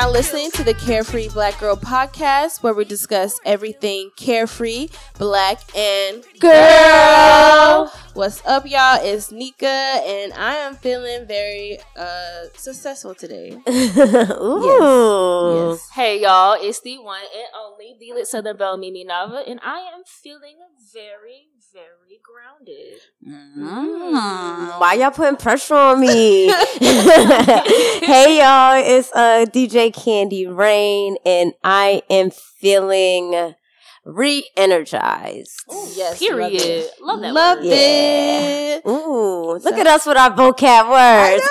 now listening to the Carefree Black Girl podcast, where we discuss everything carefree, black, and girl. What's up, y'all? It's Nika, and I am feeling very uh, successful today. Ooh. Yes. Hey y'all, it's the one and only the lit Southern Belle Mimi Navah, and I am feeling very, very grounded. Mm, why y'all putting pressure on me? hey y'all, it's uh DJ Candy Raine, and I am feeling re-energized. Yes, Period. love Love that. Love word. it. Ooh, look at us with our vocab words.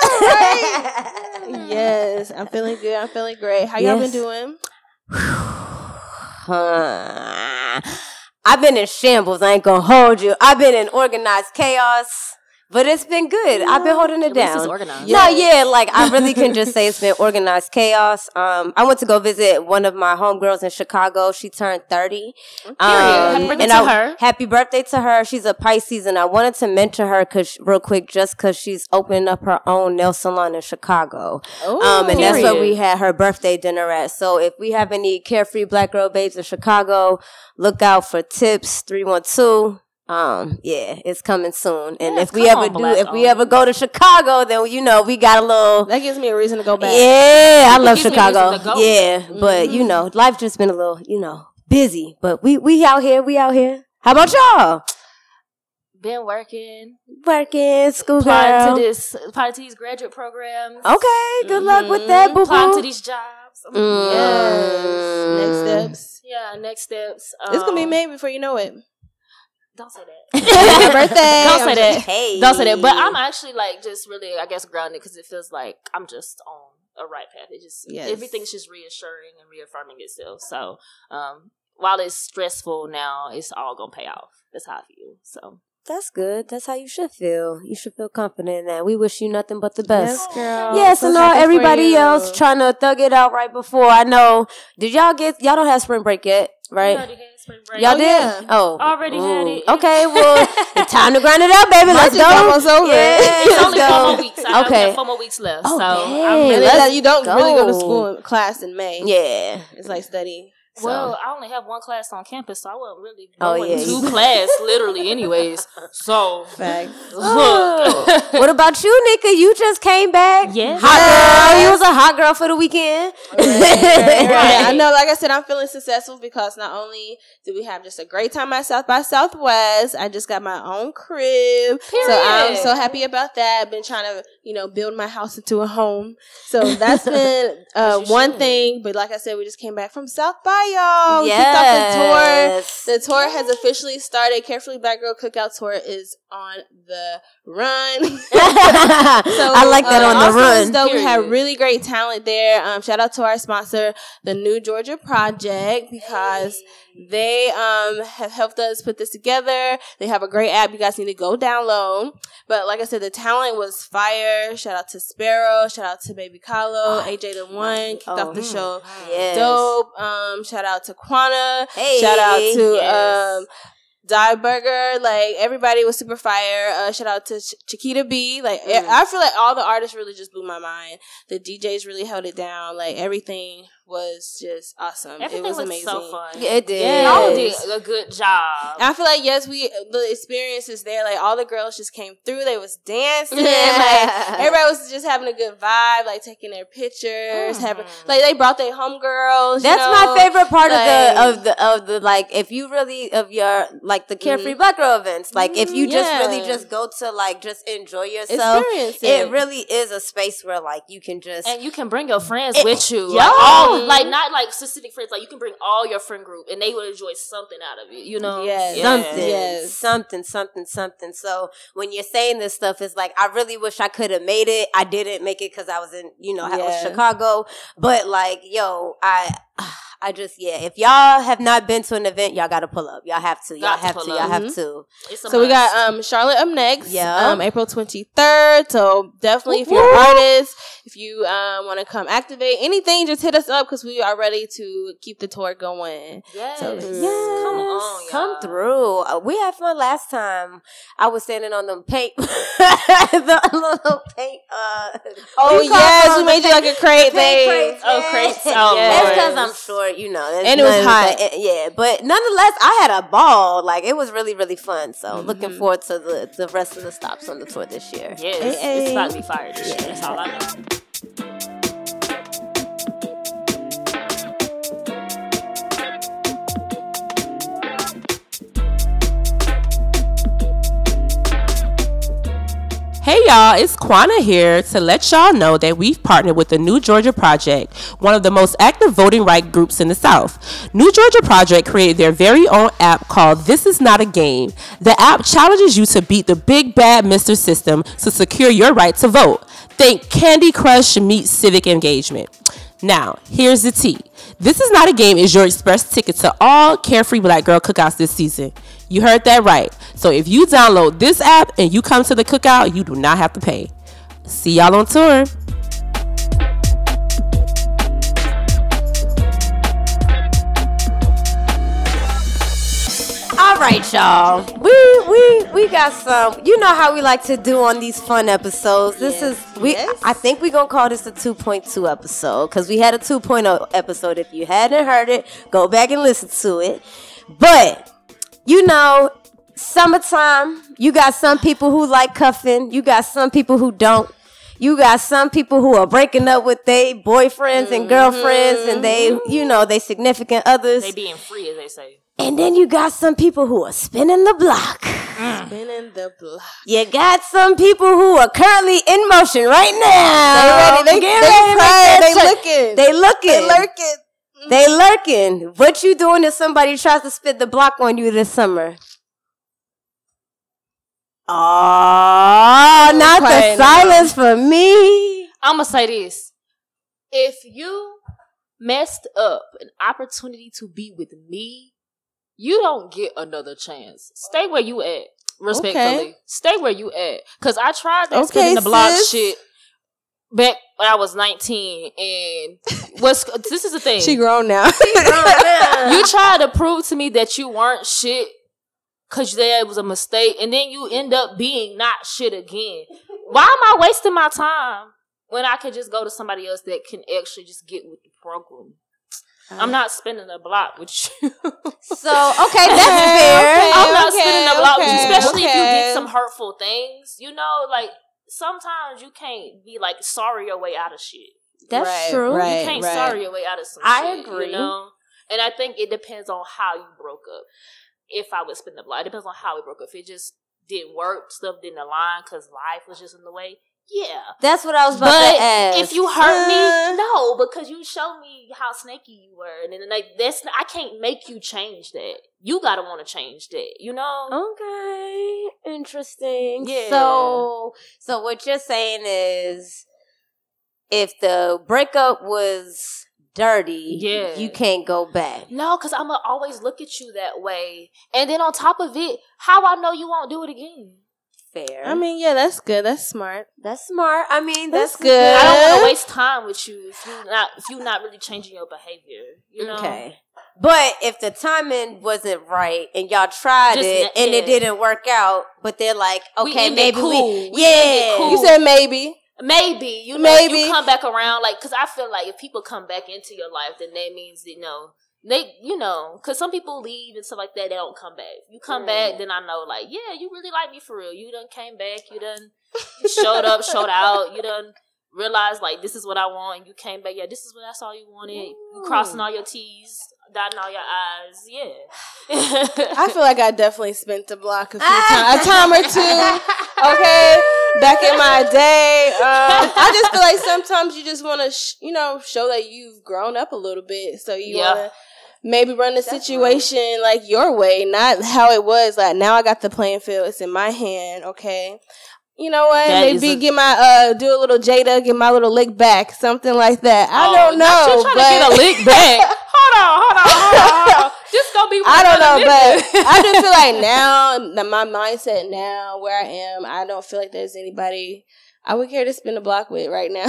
Yes, I'm feeling good. I'm feeling great. How y'all Yes. been doing? Huh. I've been in shambles. I ain't gonna hold you. I've been in organized chaos, but it's been good. I've been holding it At down. organized. No, yeah, like I really can just say it's been organized chaos. Um, I went to go visit one of my homegirls in Chicago. She turned thirty. Um, Happy birthday and to I- her. Happy birthday to her. She's a Pisces, and I wanted to mention her cause real quick, just because she's opening up her own nail salon in Chicago. Um, and that's where we had her birthday dinner at. So if we have any carefree black girl babes in Chicago, look out for tips three one two. Um, yeah, it's coming soon. And Yes, if we ever on, do, if we ever go to Chicago, then you know we got a little. That gives me a reason to go back. Yeah, I love gives me a reason Chicago. to go. Yeah, but you know, life just been a little, you know, busy. But we we out here, we out here. How about y'all? Been working, Working, school applying girl. to this, applying to these graduate programs. Okay, good luck with that, boo applying to these jobs. Mm. Yes. Next steps. Yeah, next steps. It's gonna be made before you know it. Don't say that. Happy birthday. Don't say that. Hey, Don't say that. But I'm actually like just really, I guess, grounded because it feels like I'm just on a right path. It just Yes. everything's just reassuring and reaffirming itself. So um, while it's stressful now, it's all gonna pay off. That's how I feel. So That's good. That's how you should feel. You should feel confident in that. We wish you nothing but the best. Yes, girl. Yes, So and all everybody else trying to thug it out right before. I know. Did y'all get? Y'all don't have spring break yet, We right? already had spring break. Y'all Oh, did? yeah. Oh, Already had it. Okay, well, time to grind it up, baby. Let's go. almost over. Yeah, It's let's only go. four more weeks. I Okay. have four more weeks left. So I'm really, you don't really go to school class in May. Yeah. It's like study. So- well, I only have one class on campus, so I wasn't really Oh, going yeah, to you- class, literally, anyways. So, Facts. Oh. what about you, Nika? You just came back. Yeah, Hot girl. You was a hot girl for the weekend. Yeah, I know. Like I said, I'm feeling successful because not only did we have just a great time at South by Southwest, I just got my own crib. So I'm so happy about that. I've been trying to, you know, build my house into a home. So that's been uh, one should. thing. But like I said, we just came back from South by y'all. Yes. off the tour. The tour has officially started. Carefree Black Girl Cookout Tour is on the run. So, I like that uh, on the also, run. Though we had really great talent there. Um, shout out to our sponsor, the New Georgia Project, because they um have helped us put this together. They have a great app. You guys need to go download. But like I said, the talent was fire. Shout out to Sparrow. Shout out to Baby Carlo, AJ the One kicked Oh, off the show. Yes. Dope. Um, shout out to Quanna. Hey. Shout out to Yes. um Die Burger, like everybody was super fire. Uh, shout out to Ch- Chiquita B. Like Mm. I feel like all the artists really just blew my mind. The DJs really held it down. Like everything was just awesome. everything it was was amazing. so fun. Yeah, it did. Yes. Y'all did a good job. I feel like yes, we the experience is there. Like all the girls just came through. They was dancing. Yeah. Like everybody was just having a good vibe. Like taking their pictures. Having like they brought their homegirls. you That's know? my favorite part like- of the of the of the like if you really of your like the carefree black girl events like if you just Mm-hmm. Yeah. really just go to like just enjoy yourself it it. really is a space where like you can just and you can bring your friends It- with you. Yeah. Like all Uh-huh. like not like specific friends, like you can bring all your friend group and they would enjoy something out of it, you know? Yes. Yeah. something, Yes. something, something, something. So when you're saying this stuff, it's like I really wish I could have made it. I didn't make it because I was in, you know, I was Chicago. But like, yo, I. I just yeah. If y'all have not been to an event, y'all got to pull up. Y'all have to. Y'all Got have pull to. Y'all have Mhm. to. It's a So we got um Charlotte up next. Yeah. Um April twenty third. So definitely if you're an artist, if you um want to come activate anything, just hit us up because we are ready to keep the tour going. yes. So- Yes. Come on, y'all. Come through. Uh, we had fun last time. I was standing on them paint, the little paint. Uh, Oh what you call yes, them? we made you paint- like a crate thing. Oh, yeah. crates. Oh, Yes. That's because I'm short, you know. And it was none hot. that- Yeah, but nonetheless, I had a ball. Like it was really, really fun. So looking Mhm. forward to the the rest of the stops on the tour this year. Yes, Hey, hey. it's about to be fired this year. That's all I know. Hey y'all, it's Quanna here to let y'all know that we've partnered with the New Georgia Project, one of the most active voting right groups in the South. New Georgia Project created their very own app called This Is Not a Game. The app challenges you to beat the big bad Mr. System to secure your right to vote. Think Candy Crush meets civic engagement. Now, here's the tea. This is not a game is your express ticket to all carefree black girl cookouts this season. You heard that right. So if you download this app and you come to the cookout, you do not have to pay. See y'all on tour. All right, y'all. We we we got some. You know how we like to do on these fun episodes. This is we. Yes. I think we're gonna call this a 2.2 episode because we had a 2.0 episode. If you hadn't heard it, go back and listen to it. But you know, summertime. You got some people who like cuffing. You got some people who don't. You got some people who are breaking up with their boyfriends and girlfriends, and they, mm-hmm. you know, they significant others. They being free, as they say. And then you got some people who are spinning the block. Mm. Spinning the block. You got some people who are currently in motion right now. They ready. They, Get they, ready to make They looking. They looking. They lurking. Mm-hmm. They lurking. What you doing if somebody tries to spit the block on you this summer? Oh, not the silence for me. I'm gonna say this: if you messed up an opportunity to be with me, you don't get another chance. Stay where you at. Respectfully, Okay. stay where you at. Cause I tried that Okay, spinning the block sis. shit back when I was 19, and what's this is the thing. She grown now. you tried to prove to me that you weren't shit because that was a mistake, and then you end up being not shit again. Why am I wasting my time when I could just go to somebody else that can actually just get with the program? Uh, I'm not spending a block with you. So okay, that's fair. okay. I'm not spinning the block with you, okay, especially if you okay. did some hurtful things. You know, like sometimes you can't be like sorry your way out of shit. That's Right, true. right. You can't sorry your way out of some shit. I shit, agree. You know? And I think it depends on how you broke up. If I would spin the block, it depends on how we broke up. If it just didn't work, stuff didn't align because life was just in the way, yeah. That's what I was about But to ask. if you hurt Uh. me, no, because you showed me how snaky you were, and then like that's I can't make you change that. You gotta want to change that, you know. Okay, interesting. Yeah. So, so what you're saying is, if the breakup was dirty, Yeah. you can't go back. No, because I'm gonna always look at you that way, and then on top of it, how I know you won't do it again. Fair. I mean, yeah, that's good. That's smart. that's smart. I mean, that's, That's good. I don't want to waste time with you if you not if you not really changing your behavior. You know. Okay. But if the timing wasn't right and y'all tried Just it not- and it didn't work out, but they're like, okay, ended maybe cool. we, We yeah, ended cool. You said maybe. Maybe you know, Maybe. you come back around like because I feel like if people come back into your life, then that means you know they you know because some people leave and stuff like that they don't come back. You come Mm. back, then I know like yeah, you really like me for real. You done came back. You done showed up, showed out. You done realized like this is what I want. And you came back. Yeah, this is what that's all you wanted. You crossing all your T's, dotting all your I's. Yeah. I feel like I definitely spent the block a few times, a time or two. Okay, back in my day, um, I just feel like sometimes you just want to, sh- you know, show that you've grown up a little bit. So you Yeah. want to maybe run the situation like your way, not how it was. Like now, I got the playing field; it's in my hand. Okay. You know what? That Maybe a- get my uh do a little Jada, get my little lick back, something like that. I Oh, don't know, You trying but to get a lick back? hold on, hold on hold on. Just gonna be. I don't know, but. I just feel like now, that my mindset now, where I am, I don't feel like there's anybody I would care to spin a block with right now.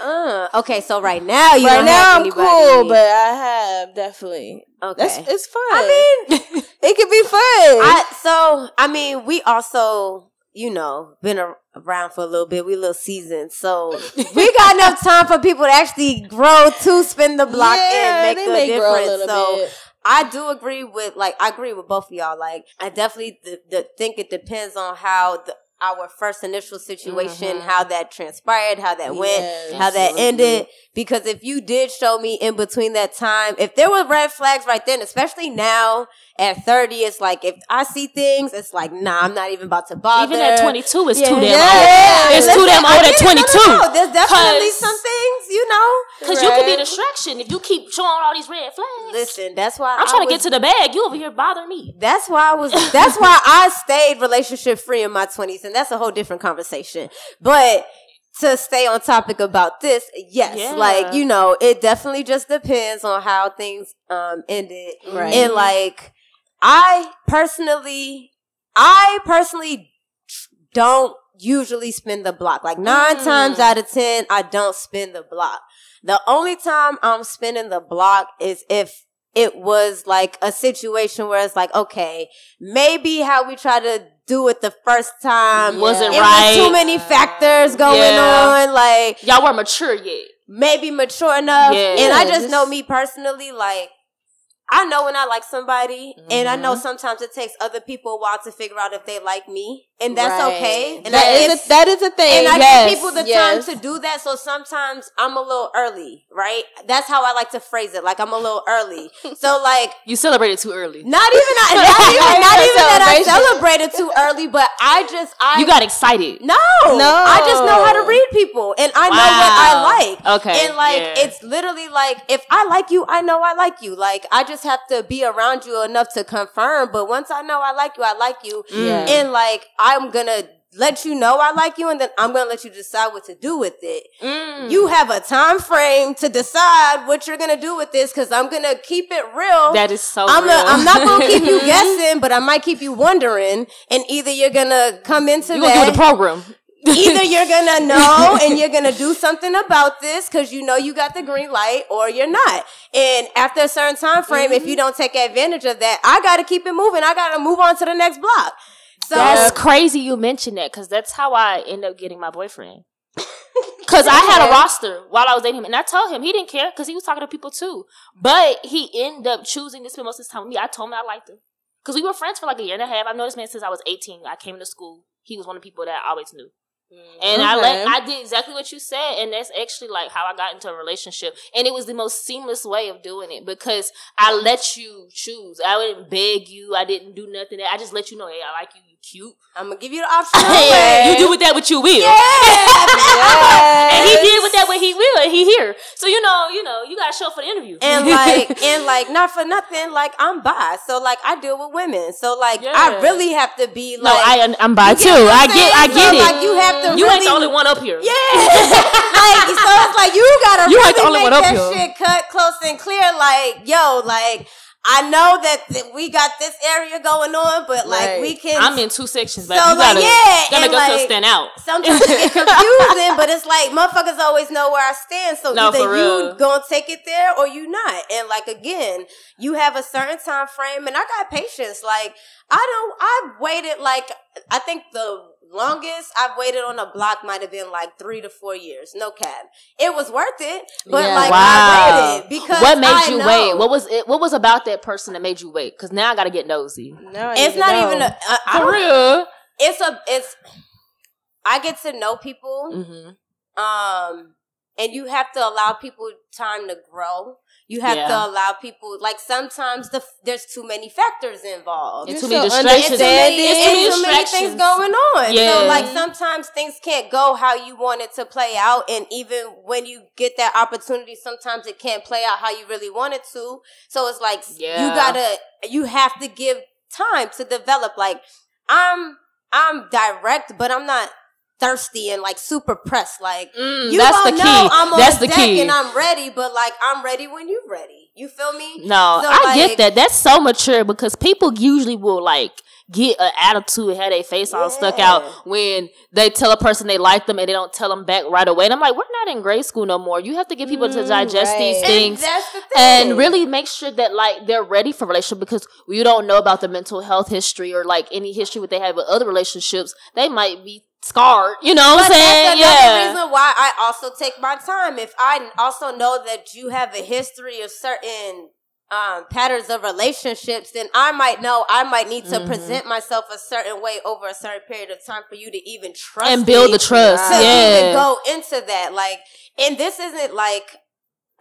Uh, okay, so right now you right now I'm cool, but I have definitely. okay. That's it's fun. I mean, it could be fun. I so I mean, we also you know been a, around for a little bit. We a little seasoned, so we got enough time for people to actually grow to spin the block yeah, and make they a may grow a difference. So bit. I do agree with like I agree with both of y'all. Like I definitely th- th- think it depends on how the, our first initial situation, Mhm. how that transpired, how that went, Yes, how that absolutely. ended. Because if you did show me in between that time, if there were red flags right then, especially now at 30, it's like if I see things, it's like, nah, I'm not even about to bother. Even at 22, it's Yeah. too damn Yeah. old. It's too Listen, damn I old at it. No, no, 22. no. There's definitely some things, you know. Because you could be a distraction if you keep showing all these red flags. Listen, that's why I'm I trying to get to the bag. You over here bothering me. That's why I was. That's why I stayed relationship free in my twenties, and that's a whole different conversation. But to stay on topic about this, yes, Yeah. like you know, it definitely just depends on how things um ended, Right. and like I personally, I personally don't usually spin the block. Like nine Mm. times out of ten, I don't spin the block. The only time I'm spinning the block is if it was like a situation where it's like, okay, maybe how we try to do it the first time Wasn't it right? was too many factors going Yeah. on. Like Y'all weren't mature yet. maybe mature enough. Yeah. And I just just- know me personally, like I know when I like somebody, and I Mm-hmm. know sometimes it takes other people a while to figure out if they like me, and that's Right. okay. And that I, is a, that is a thing. and I yes, give people the yes. time to do that. So sometimes I'm a little early, right? That's how I like to phrase it. Like I'm a little early. So like You celebrated too early. not even not, not even not even that I Celebration. celebrated too early, but I just I You got excited. no, No. I just know how to read people, and I know what I like. Okay, and like yeah. it's literally like if I like you, I know I like you. Like I just have to be around you enough to confirm. But once I know I like you, I like you, Yeah. and like I'm gonna let you know I like you, and then I'm gonna let you decide what to do with it. Mm. You have a time frame to decide what you're gonna do with this, because I'm gonna keep it real. That is so I'm, real. a, I'm not gonna keep you guessing, but I might keep you wondering, and either you're gonna come into You that the program. either you're gonna know and you're gonna do something about this because you know you got the green light or you're not and after a certain time frame if you don't take advantage of that i gotta keep it moving i gotta move on to the next block so That's crazy you mentioned that because that's how I end up getting my boyfriend. Because I had a roster while I was dating him, and I told him he didn't care because he was talking to people too. But he ended up choosing to spend most of his time with me. I told him I liked him because we were friends for like a year and a half. I've known this man since I was eighteen. I came to school. He was one of the people that I always knew. Mm, and I Okay. let I did exactly what you said, and that's actually like how I got into a relationship. And it was the most seamless way of doing it because I let you choose. I didn't beg you. I didn't do nothing. I just let you know, hey, I like you. Cute. i'm gonna give you the option Hey, you do with that what you will. Yes. And he did with that what he will, and he here. So you know, you know, you gotta show up for the interview. and like and like not for nothing like i'm bi so like i deal with women so like i really have to be like. no, I I'm bi too. I get I get So, it. like you have to you really ain't the only one up here. Yeah, like so it's like you gotta You really ain't the only make one up that here. shit cut close and clear. Like, yo, like I know that th- we got this area going on, but like Right. we can. I'm in two sections, but So, you like, gotta, yeah, gotta and, make yourself like, stand out. Sometimes it get confusing, but it's like motherfuckers always know where I stand. So No, either you gonna take it there or you not. And like again, you have a certain time frame, and I got patience. Like I don't. I've waited like I think the longest I've waited on a block might have been like three to four years. No cap. It was worth it, but Yeah. like wow. I waited because what made I you know. wait? What was it? What was about that person that made you wait? Because now I gotta get nosy. No, It's not know. even. A, I, I For real. It's a. It's. I get to know people. Mm-hmm. um and you have to allow people time to grow you have Yeah. to allow people like sometimes the there's too many factors involved And too many so distractions. It's too many, understanding. Too many too many things going on. Yeah. So like sometimes things can't go how you want it to play out. And even when you get that opportunity, sometimes it can't play out how you really want it to. So it's like Yeah. you gotta you have to give time to develop. Like I'm I'm direct, but I'm not thirsty and like super pressed. Like Mm, you that's don't the key. know I'm on that's the deck key. and I'm ready, but like I'm ready when you're ready. You feel me? No, So, I like- get that. That's so mature because people usually will like get an attitude and have their face all stuck out when they tell a person they like them and they don't tell them back right away. And I'm like, we're not in grade school no more. You have to get people to Mm, digest these right. And things. that's the thing. and really make sure that like they're ready for relationship because you don't know about the mental health history or like any history what they have with other relationships. They might be scarred. You know what I'm But saying? that's another Yeah. reason why I also take my time. If I also know that you have a history of certain um, patterns of relationships, then I might know I might need to Mhm. present myself a certain way over a certain period of time for you to even trust And build the trust. to Yeah. even go into that. Like, and this isn't like.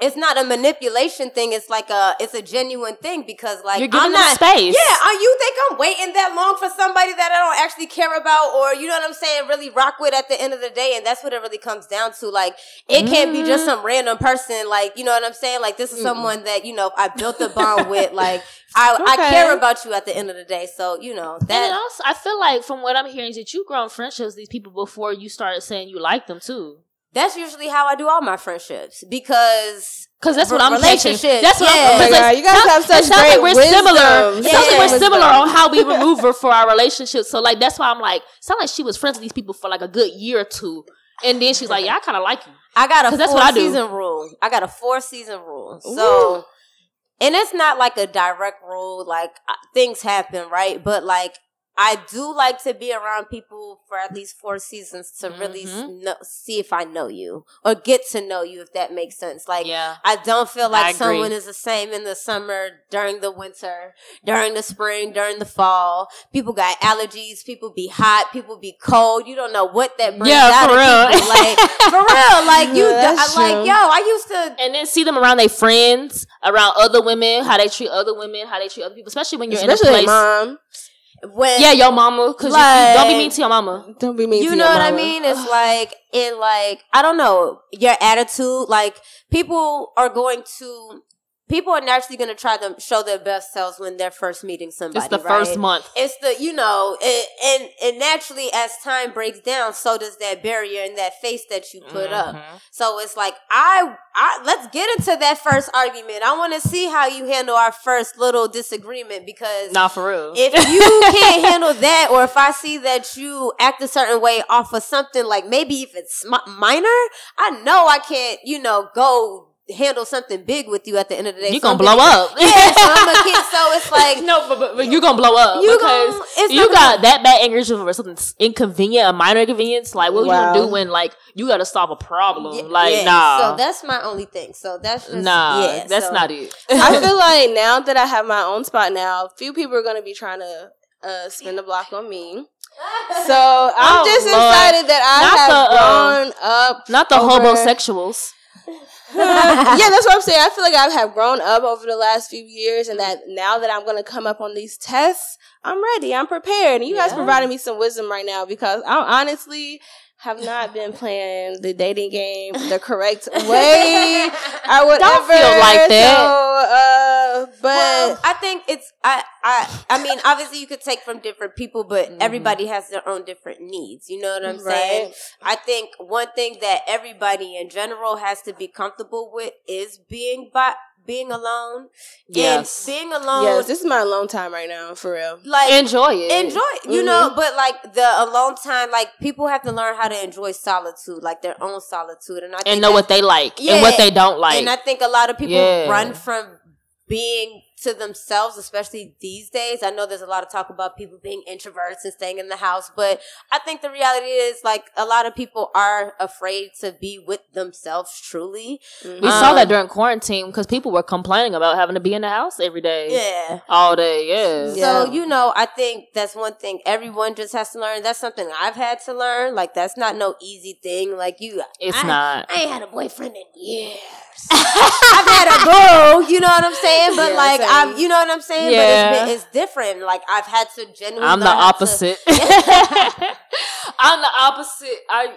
It's not a manipulation thing. It's like a, it's a genuine thing because like You're giving I'm not, space. yeah, are you think I'm waiting that long for somebody that I don't actually care about or you know what I'm saying, really rock with at the end of the day? And that's what it really comes down to. Like, it can't be just some random person, like, you know what I'm saying? Like, this is someone that, you know, I built a bond with. Like, I, I care about you at the end of the day. So, you know, And that. also, I feel like from what I'm hearing is that you've grown friendships with these people before you started saying you like them too. That's usually how I do all my friendships because Because that's what I'm catching. relationships, That's what yeah. I'm. Oh my God, you guys it have sounds- such it sounds great like we're similar. wisdom. It sounds like we're similar on how we maneuver for our relationships. So like that's why I'm like, it sounds like she was friends with these people for like a good year or two, and then she's like, yeah, I kind of like you. I got a 'Cause that's four what I do. season rule. I got a four season rule. So, and it's not like a direct rule. Like uh, things happen, right? But like I do like to be around people for at least four seasons to really s- Mhm. know, see if I know you or get to know you, if that makes sense. Like yeah. I don't feel like someone is the same in the summer, during the winter, during the spring, during the fall. People got allergies. People be hot. People be cold. You don't know what that brings Yeah, out for of real. people. Like for real, like you, Yeah, I, like yo, I used to. And then see them around their friends, around other women, how they treat other women, how they treat other people, especially when you're Especially in a place. mom. When Yeah, your mama, because you, you don't be mean to your mama. Don't be mean you to know your what I mean? It's like it like I don't know your attitude. Like people are going to people are naturally going to try to show their best selves when they're first meeting somebody. It's the right? first month. It's the you know, it, and and naturally as time breaks down, so does that barrier and that face that you put up. Mhm. So it's like I, I let's get into that first argument. I want to see how you handle our first little disagreement because not for real. if you can't handle that, or if I see that you act a certain way off of something like maybe if it's minor, I know I can't, you know, go handle something big with you at the end of the day. You're gonna blow up. Yeah, so I'm a kid. So it's like no, but, but, but you're gonna blow up You because gon- it's you not got that bad anger issue for something inconvenient, a minor inconvenience. Like, what Wow. you gonna do when like you got to solve a problem? Yeah, like, yeah. nah, So that's my only thing. So that's just, nah, yeah, that's so- not it. I feel like now that I have my own spot now, a few people are gonna be trying to uh, spin the block on me. So I'm Oh, just Lord. excited that I Not have the, um, grown up. Not the over- homosexuals. yeah, that's what I'm saying. I feel like I have grown up over the last few years, and that now that I'm gonna come up on these tests, I'm ready. I'm prepared. And you guys Yeah. providing me some wisdom right now because I'm honestly have not been playing the dating game the correct way. I would Don't feel like that. So, uh, but Well, I think it's I I I mean obviously you could take from different people, but Mhm. everybody has their own different needs. You know what I'm Right. saying? I think one thing that everybody in general has to be comfortable with is being by being alone. Yes. And being alone yes, this is my alone time right now, for real. like Enjoy it. enjoy you mm-hmm. know but like the alone time like people have to learn how to enjoy solitude like their own solitude and i think and know what they like Yeah. and what they don't like. and I think a lot of people Yeah. run from being to themselves, especially these days. I know there's a lot of talk about people being introverts and staying in the house, but I think the reality is like a lot of people are afraid to be with themselves truly. we saw Um, that during quarantine because people were complaining about having to be in the house every day, Yeah. all day. Yeah. Yeah. So, you know, I think that's one thing everyone just has to learn. That's something I've had to learn. Like, that's not no easy thing. Like, you, It's I- not. I ain't had a boyfriend in years. I've had a boo, you know what I'm saying? But Yeah, like I'm you know what I'm saying? Yeah. But it's, been, it's different. Like I've had to genuinely I'm the opposite. I'm the opposite. I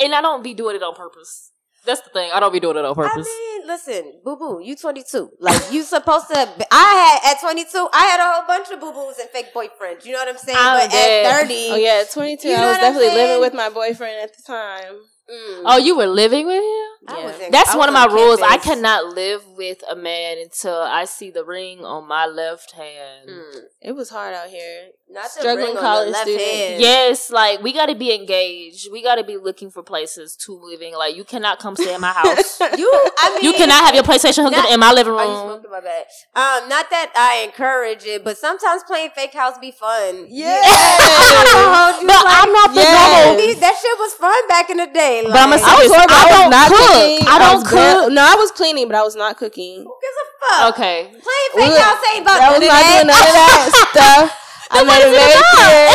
and I don't be doing it on purpose. That's the thing. I don't be doing it on purpose. I mean, listen, boo boo, you 22. Like you supposed to. Be, I had at 22, I had a whole bunch of boo boos and fake boyfriends. You know what I'm saying? I'm but dead. at 30, Oh yeah, at 22, You know I was definitely living with my boyfriend at the time. Mm. Oh, you were living with him? I Yeah. in- That's I one of my on rules. I cannot live with a man until I see the ring on my left hand. Mm. It was hard out here. Not the Struggling ring on the college left student. hand. Yes, like we got to be engaged. We got to be looking for places to living. Like you cannot come stay in my house. You, I mean, you cannot have your PlayStation hooked Not- up in my living Are you room. my bad? Um, not that I encourage it, but sometimes playing fake house be fun. Yeah. But I'm not the Yes. normal. That shit was fun back in the day. Like, But I'ma I was. I I, don't was not cook. Cooking. I don't was bar- cook. No, I was cleaning, but I was not cooking. who gives a fuck? Okay. Playing fake We- house ain't about I none was of not doing none of that. that stuff. I made it very clear.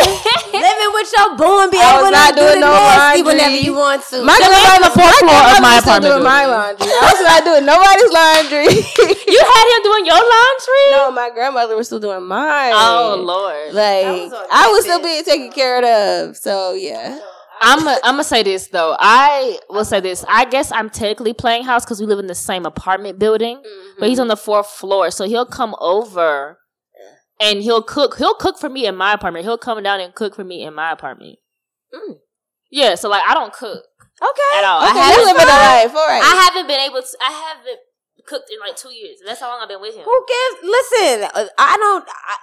Living with your boo and be I able was to not do doing the no nasty laundry. whenever you want to. My The man on the fourth floor of my was still apartment doing my building. laundry. I was not doing nobody's laundry. You had him doing your laundry? no, my grandmother was still doing mine. Oh Lord. I Like was I was still being taken care of. So yeah. I'm gonna say this though. I will say this. I guess I'm technically playing house because we live in the same apartment building, but he's on the fourth floor, so he'll come over and he'll cook. He'll cook for me in my apartment. He'll come down and cook for me in my apartment. Mm. Yeah, so like I don't cook okay. at all. Okay, I you haven't. living a life. All right. I haven't been able to. I haven't cooked in like two years. That's how long I've been with him. Who gives? Listen, uh, I don't. I,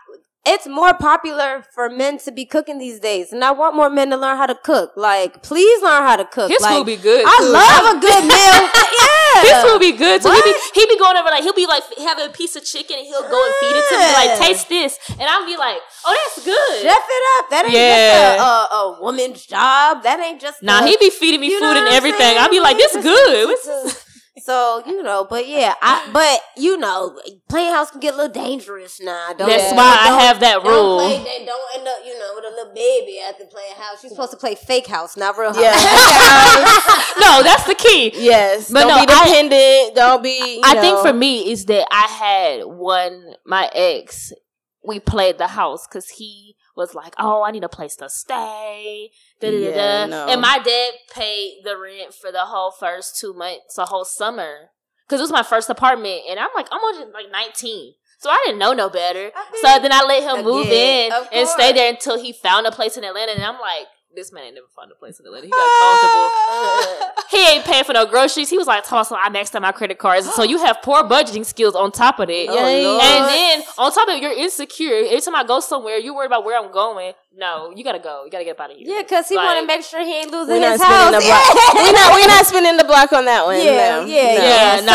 it's more popular for men to be cooking these days, and I want more men to learn how to cook. Like, please learn how to cook. His like, food be good. I too. love a good meal. yeah, His food be good So He be, he be going over like he'll be like having a piece of chicken and he'll go and feed it to me like taste this and I'll be like oh that's good. Chef it up. That ain't Yeah. just a, a, a woman's job. That ain't just Nah, a- he be feeding me food and everything. I'll be like this It's- good. It's- it's- So you know, but yeah, I but you know, playing house can get a little dangerous now. Don't, That's don't- why I don't- have that don't rule. Play, they don't end up, you know, with a little baby after playing house. You're supposed to play fake house, not real house. Yeah. no, that's the key. yes. But don't no, be I- dependent. don't be. you I think for me is that I had one my ex. We played the house because he was like, "Oh, I need a place to stay." Da, da, Yeah, da. no. And my dad paid the rent for the whole first two months, the whole summer, because it was my first apartment, and I'm like, I'm only like 19. So I didn't know no better. I So then I let him move in and stay there until he found a place in Atlanta. And I'm like, this man ain't never found a place in the Atlanta. He got comfortable. He ain't paying for no groceries. He was like, "Toss, I maxed out my credit cards." So you have poor budgeting skills on top of it. Oh, Lord. and then on top of it, you're insecure. Every time I go somewhere, you worry about where I'm going. No, you gotta go. You gotta get up out of here. Yeah, because he Like- want to make sure he ain't losing We're not his spinning house. the block. we're not. We're not spinning the block on that one. Yeah, no. yeah, No. yeah. Yeah, So, no,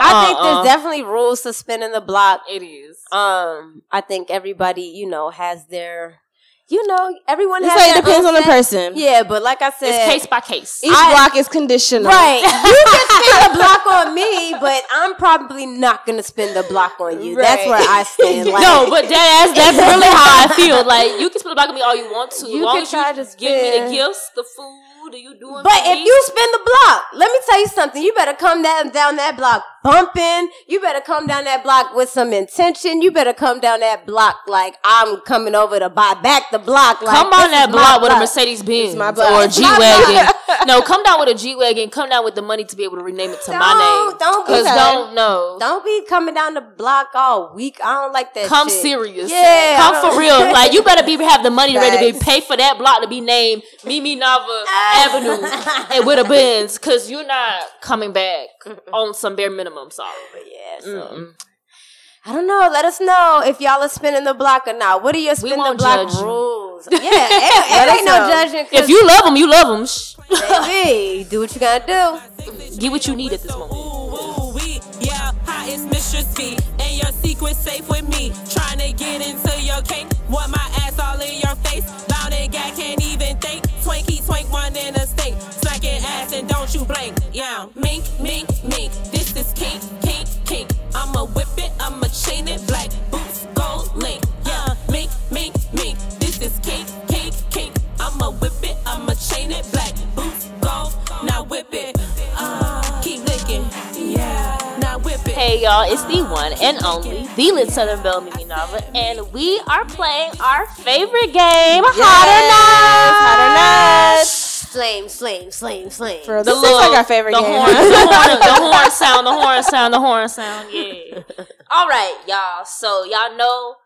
I think uh-uh. there's definitely rules to spinning the block. It is. Um, I think everybody, you know, has their, you know, everyone It's has. like it depends on the person. Yeah, but like I said, It's case by case. Each I- block is conditional. Right. You can spin the block on me, but I'm probably not gonna spend the block on you. That's where I stand. Like, no, but that's that's really how I feel. Like you can spend the block on me all you want to, as You long can as try you to give me the gifts, the food. Are you doing? But if me? you spend the block, let me tell you something. You better come down down that block bumping. You better come down that block with some intention. You better come down that block like I'm coming over to buy back the block. Like, Come on that my block with a. Mercedes Benz or a G my wagon. no, come down with a G wagon. Come down with the money to be able to rename it to my Don't- name. don't be don't know. Don't be coming down the block all week. I don't like that. Come shit. serious. Yeah, Come for real. Like you better be have the money ready to Facts. pay for that block to be named Mimi Navah Avenue and with a Benz. Cause you're not coming back on some bare minimum. I'm sorry. But yeah, so. Mm-mm. I don't know. Let us know if y'all are spinning the block or not. What are your spin the block judge you. rules? Yeah, it, it ain't no judging. If you love them, you love them. baby, do what you gotta do. Get what you need at this moment. Ooh, wee, yeah, how is Mistress B? And your secret safe with me. Trying to get into your cake. Want my ass all in your face. Bound and gag, can't even think. Twinkie, twink, one in a state. Smacking ass and don't you blink. Yeah, mink, mink, mink. This is kink, kink, kink. I'ma whip it, I'ma chain it. Black boots, gold link. Yeah, mink, mink, mink. This is kink, kink, kink. I'ma whip it, I'ma chain it. Black boots, gold. Now whip it. Uh, keep licking. Yeah, now whip it. Hey y'all, it's the one and only, the Lit Southern Belle Mimi Navah, and we are playing our favorite game, Hot or Not. Hot or not. Flame, flame, flame, flame. For The this is like our favorite the game. Horn, the, horn, the horn sound, the horn sound, the horn sound. Yeah. All right, y'all. So y'all know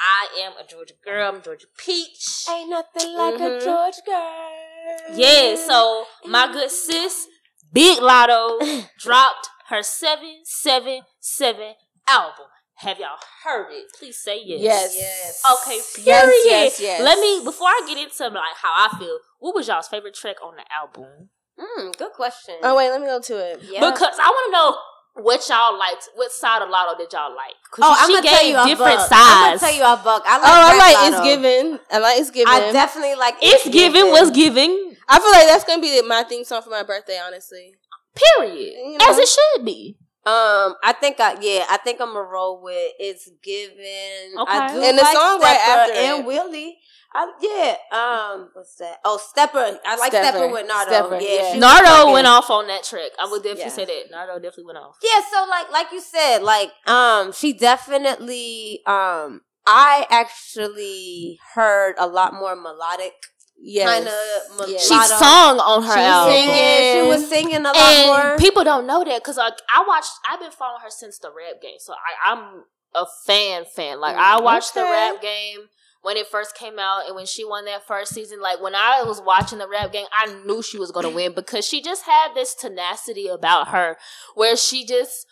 I am a Georgia girl. I'm Georgia peach. Ain't nothing like Mhm. a George girl. Yeah, so my good sis, Big Latto, dropped her 777 album. Have y'all heard it? Please say yes. Yes. Yes. Okay, Yes, yes, yes. Let me before I get into like how I feel. What was y'all's favorite track on the album? Mm, good question. Oh wait, let me go to it. yeah. Because I want to know what y'all liked. What side of Latto did y'all like? oh, I'm she gonna tell gave you different buck. I'm gonna tell you a buck. I like Oh, I like Latto. It's Given. I like It's Given. I definitely like It's giving was giving. I feel like that's gonna be my theme song for my birthday. Honestly, Period. You know. As it should be. Um, I think I yeah, I think I'm gonna roll with it's given. I Okay. do And the like song right after and it. Wheelie. I, yeah. Um, what's that? Oh, Stepper. I like Stepper. Stepper, with Nardo. Stepper, yeah, yeah. Nardo fucking- went off on that trick. I would definitely Yeah. say that. Nardo definitely went off. Yeah, so like like you said, like um, she definitely um, I actually heard a lot more melodic yes. kind of Yes. She sung on her She album. singing. singing. She was singing a lot and more. people don't know that because like I watched, I've been following her since the rap game, so I, I'm a fan fan. Like I watched the rap game when it first came out, and when she won that first season. Like when I was watching the rap game, I knew she was gonna win because she just had this tenacity about her, where she just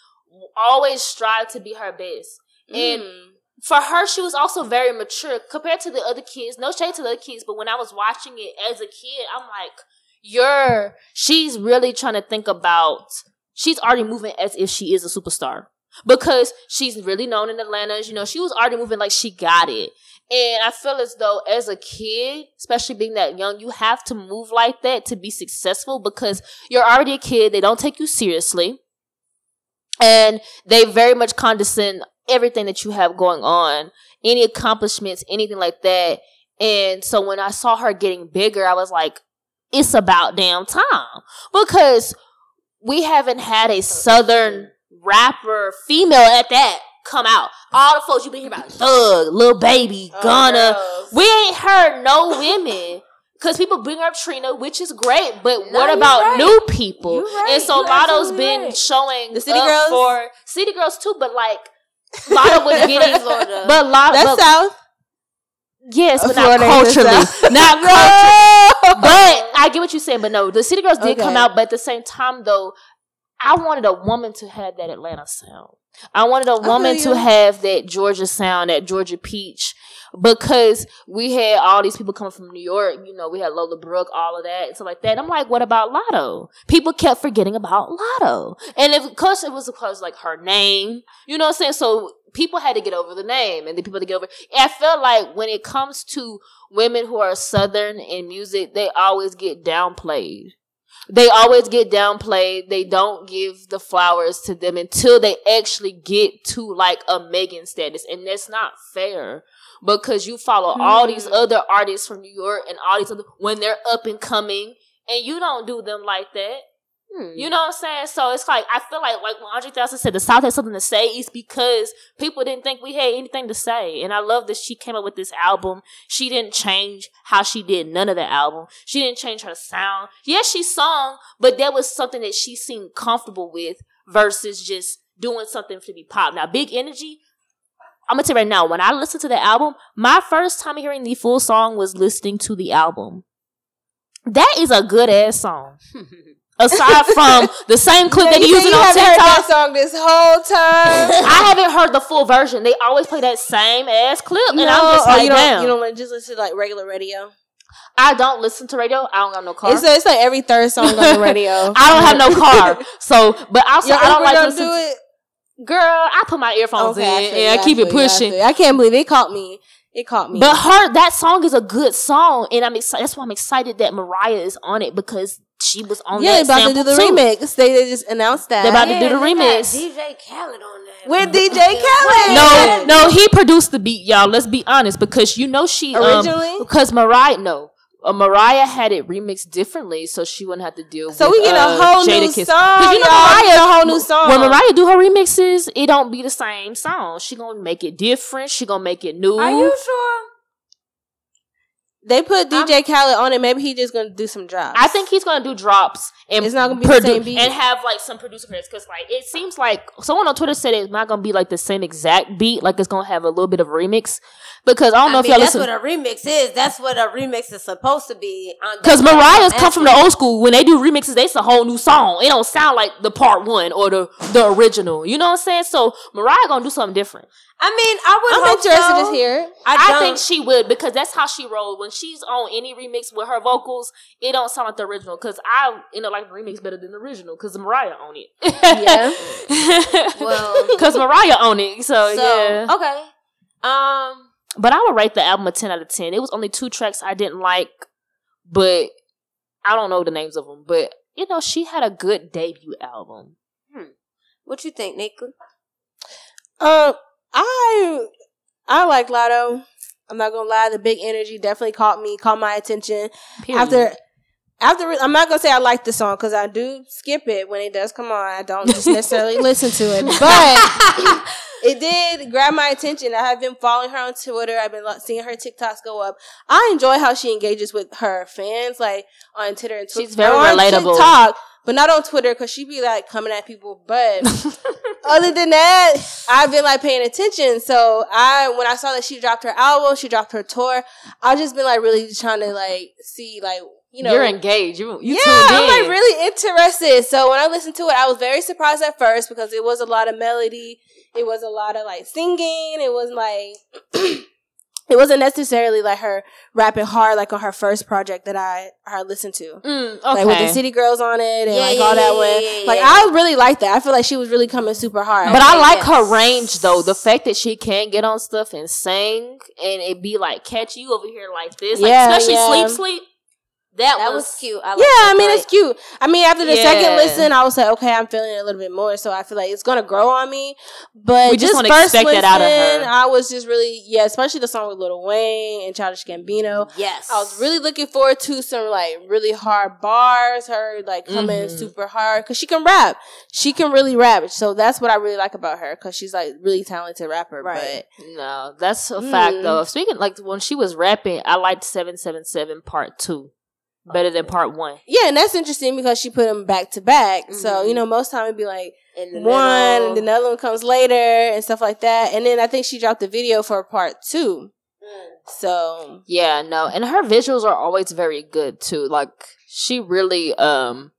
always strived to be her best. And Mm. for her, she was also very mature compared to the other kids. No shade to the other kids, but when I was watching it as a kid, I'm like, you're, she's really trying to think about, she's already moving as if she is a superstar because she's really known in Atlanta. You know, she was already moving like she got it. And I feel as though as a kid, especially being that young, you have to move like that to be successful because you're already a kid. They don't take you seriously. And they very much condescend everything that you have going on, any accomplishments, anything like that. And so when I saw her getting bigger, I was like, it's about damn time. Because we haven't had a southern rapper, female at that, come out. All the folks you been hearing about, Thug, Lil Baby, Oh, Gunna. girls. we ain't heard no women. Cause people bring up Trina, which is great, but No, what about right. new people? You right. And so You Latto's absolutely been right. showing The City up Girls? for City Girls too, but like Latto was getting, Florida. but Latto, That's but, South. yes, but Florida not is the culturally, South. not culturally. But I get what you're saying. But no, the City Girls did Okay. come out, but at the same time, though, I wanted a woman to have that Atlanta sound. I wanted a woman to have that Georgia sound, that Georgia peach, because we had all these people coming from New York. You know, we had Lola Brooke, all of that, and stuff like that. I'm like, what about Latto? People kept forgetting about Latto, and if, of course it was because like her name. You know what I'm saying? So people had to get over the name, and the people had to get over. I felt like when it comes to women who are Southern in music, they always get downplayed. They always get downplayed. They don't give the flowers to them until they actually get to like a Megan status. And that's not fair because you follow all these mm-hmm. other artists from New York and all these other when they're up and coming and you don't do them like that. Hmm. You know what I'm saying? So it's like I feel like like when Andre Thousand said the South has something to say, it's because people didn't think we had anything to say. And I love that she came up with this album. She didn't change how she did none of the album. She didn't change her sound. Yes, she sung, but that was something that she seemed comfortable with versus just doing something to be pop. Now, big energy. I'm gonna tell you right now, when I listened to the album, my first time hearing the full song was listening to the album. That is a good ass song. Aside from the same clip that you they using on haven't heard TikTok, that song this whole time. I haven't heard the full version. They always play that same ass clip, and I'm just oh, like, you don't, damn. you don't just listen to like regular radio. I don't listen to radio. I don't got no car. It's, it's like every third song on the radio. I don't have no car, so but also Your I don't like don't listen do to. it. Girl, I put my earphones Okay, in and I keep it I pushing. feel. I can't believe it caught me. It caught me. But her that song is a good song, and I'm excited. That's why I'm excited that Mariah is on it because she was on yeah, they that about to do the too. remix. They, they just announced that. they're about to do the remix. DJ Khaled on that. with DJ Khaled. No, no, he produced the beat, y'all. Let's be honest, because you know she um, Originally? because Mariah no. Uh, Mariah had it remixed differently, so she wouldn't have to deal So with we get a uh, whole new Jadakiss. song. 'Cause you know y'all. Mariah, We get a whole new song. When Mariah do her remixes, it don't be the same song. She gonna make it different. She gonna make it new. Are you sure? They put DJ Khaled on it. Maybe he just gonna do some drops. I think he's gonna do drops and It's not gonna be the same beat. and have like some producer credits because like it seems like someone on Twitter said it's not gonna be like the same exact beat. Like it's gonna have a little bit of remix because I don't know I if mean, y'all that's listen. what a remix is. That's what a remix is supposed to be. Uh, because Mariah's come from the old school. When they do remixes, they it's a whole new song. It don't sound like the part one or the the original. You know what I'm saying? So Mariah gonna do something different. I mean, I would. I'm hope interested so. to hear. I, I, think she would because that's how she rolled. When she's on any remix with her vocals, it don't sound like the original. Because I, you know, like the remix better than the original. Because Mariah on it. Yeah. Well, because Mariah on it. So, so yeah. okay. Um, But I would rate the album a ten out of ten. It was only two tracks I didn't like, but I don't know the names of them. But you know, she had a good debut album. what you think, Nika? Um, I I like Latto. I'm not gonna lie. The big energy definitely caught me, caught my attention. Period. After after I'm not gonna say I like the song because I do skip it when it does come on. I don't just necessarily listen to it, but it did grab my attention. I have been following her on Twitter. I've been seeing her TikToks go up. I enjoy how she engages with her fans, like on Twitter and Twitter. She's very relatable. TikTok, but not on Twitter because she be like coming at people. But other than that, I've been like paying attention. So I, when I saw that she dropped her album, she dropped her tour. I've just been like really trying to like see like you know You're engaged. You, you yeah. I'm like really interested. So when I listened to it, I was very surprised at first because it was a lot of melody. It was a lot of like singing. It was like it wasn't necessarily like her rapping hard like on her first project that I I listened to. Mm, okay. Like with the City Girls on it and Yeah, like yeah, all that yeah, one. like. I really like that. I feel like she was really coming super hard. But I like yes. her range though. The fact that she can get on stuff and sing and it be like catchy you over here like this. Like, especially sleep sleep. That, That was, was cute. I yeah, I mean part. it's cute. I mean after the Yeah. second listen, I was like, okay, I'm feeling it a little bit more. So I feel like it's gonna grow on me. But We just just first expect that out of listen, her. I was just really yeah, especially the song with Lil Wayne and Childish Gambino. Yes, I was really looking forward to some like really hard bars, her like coming Mhm. super hard because she can rap. She can really rap, so that's what I really like about her because she's like really talented rapper. Right. No, that's a fact Mm. though. Speaking like when she was rapping, I liked seven seven seven part two better than part one. Yeah, and that's interesting because she put them back to back. So Mhm. you know, most time it'd be like one, middle. and then the other one comes later and stuff like that. And then I think she dropped the video for part two. So Yeah, no, and her visuals are always very good too. Like she really, um,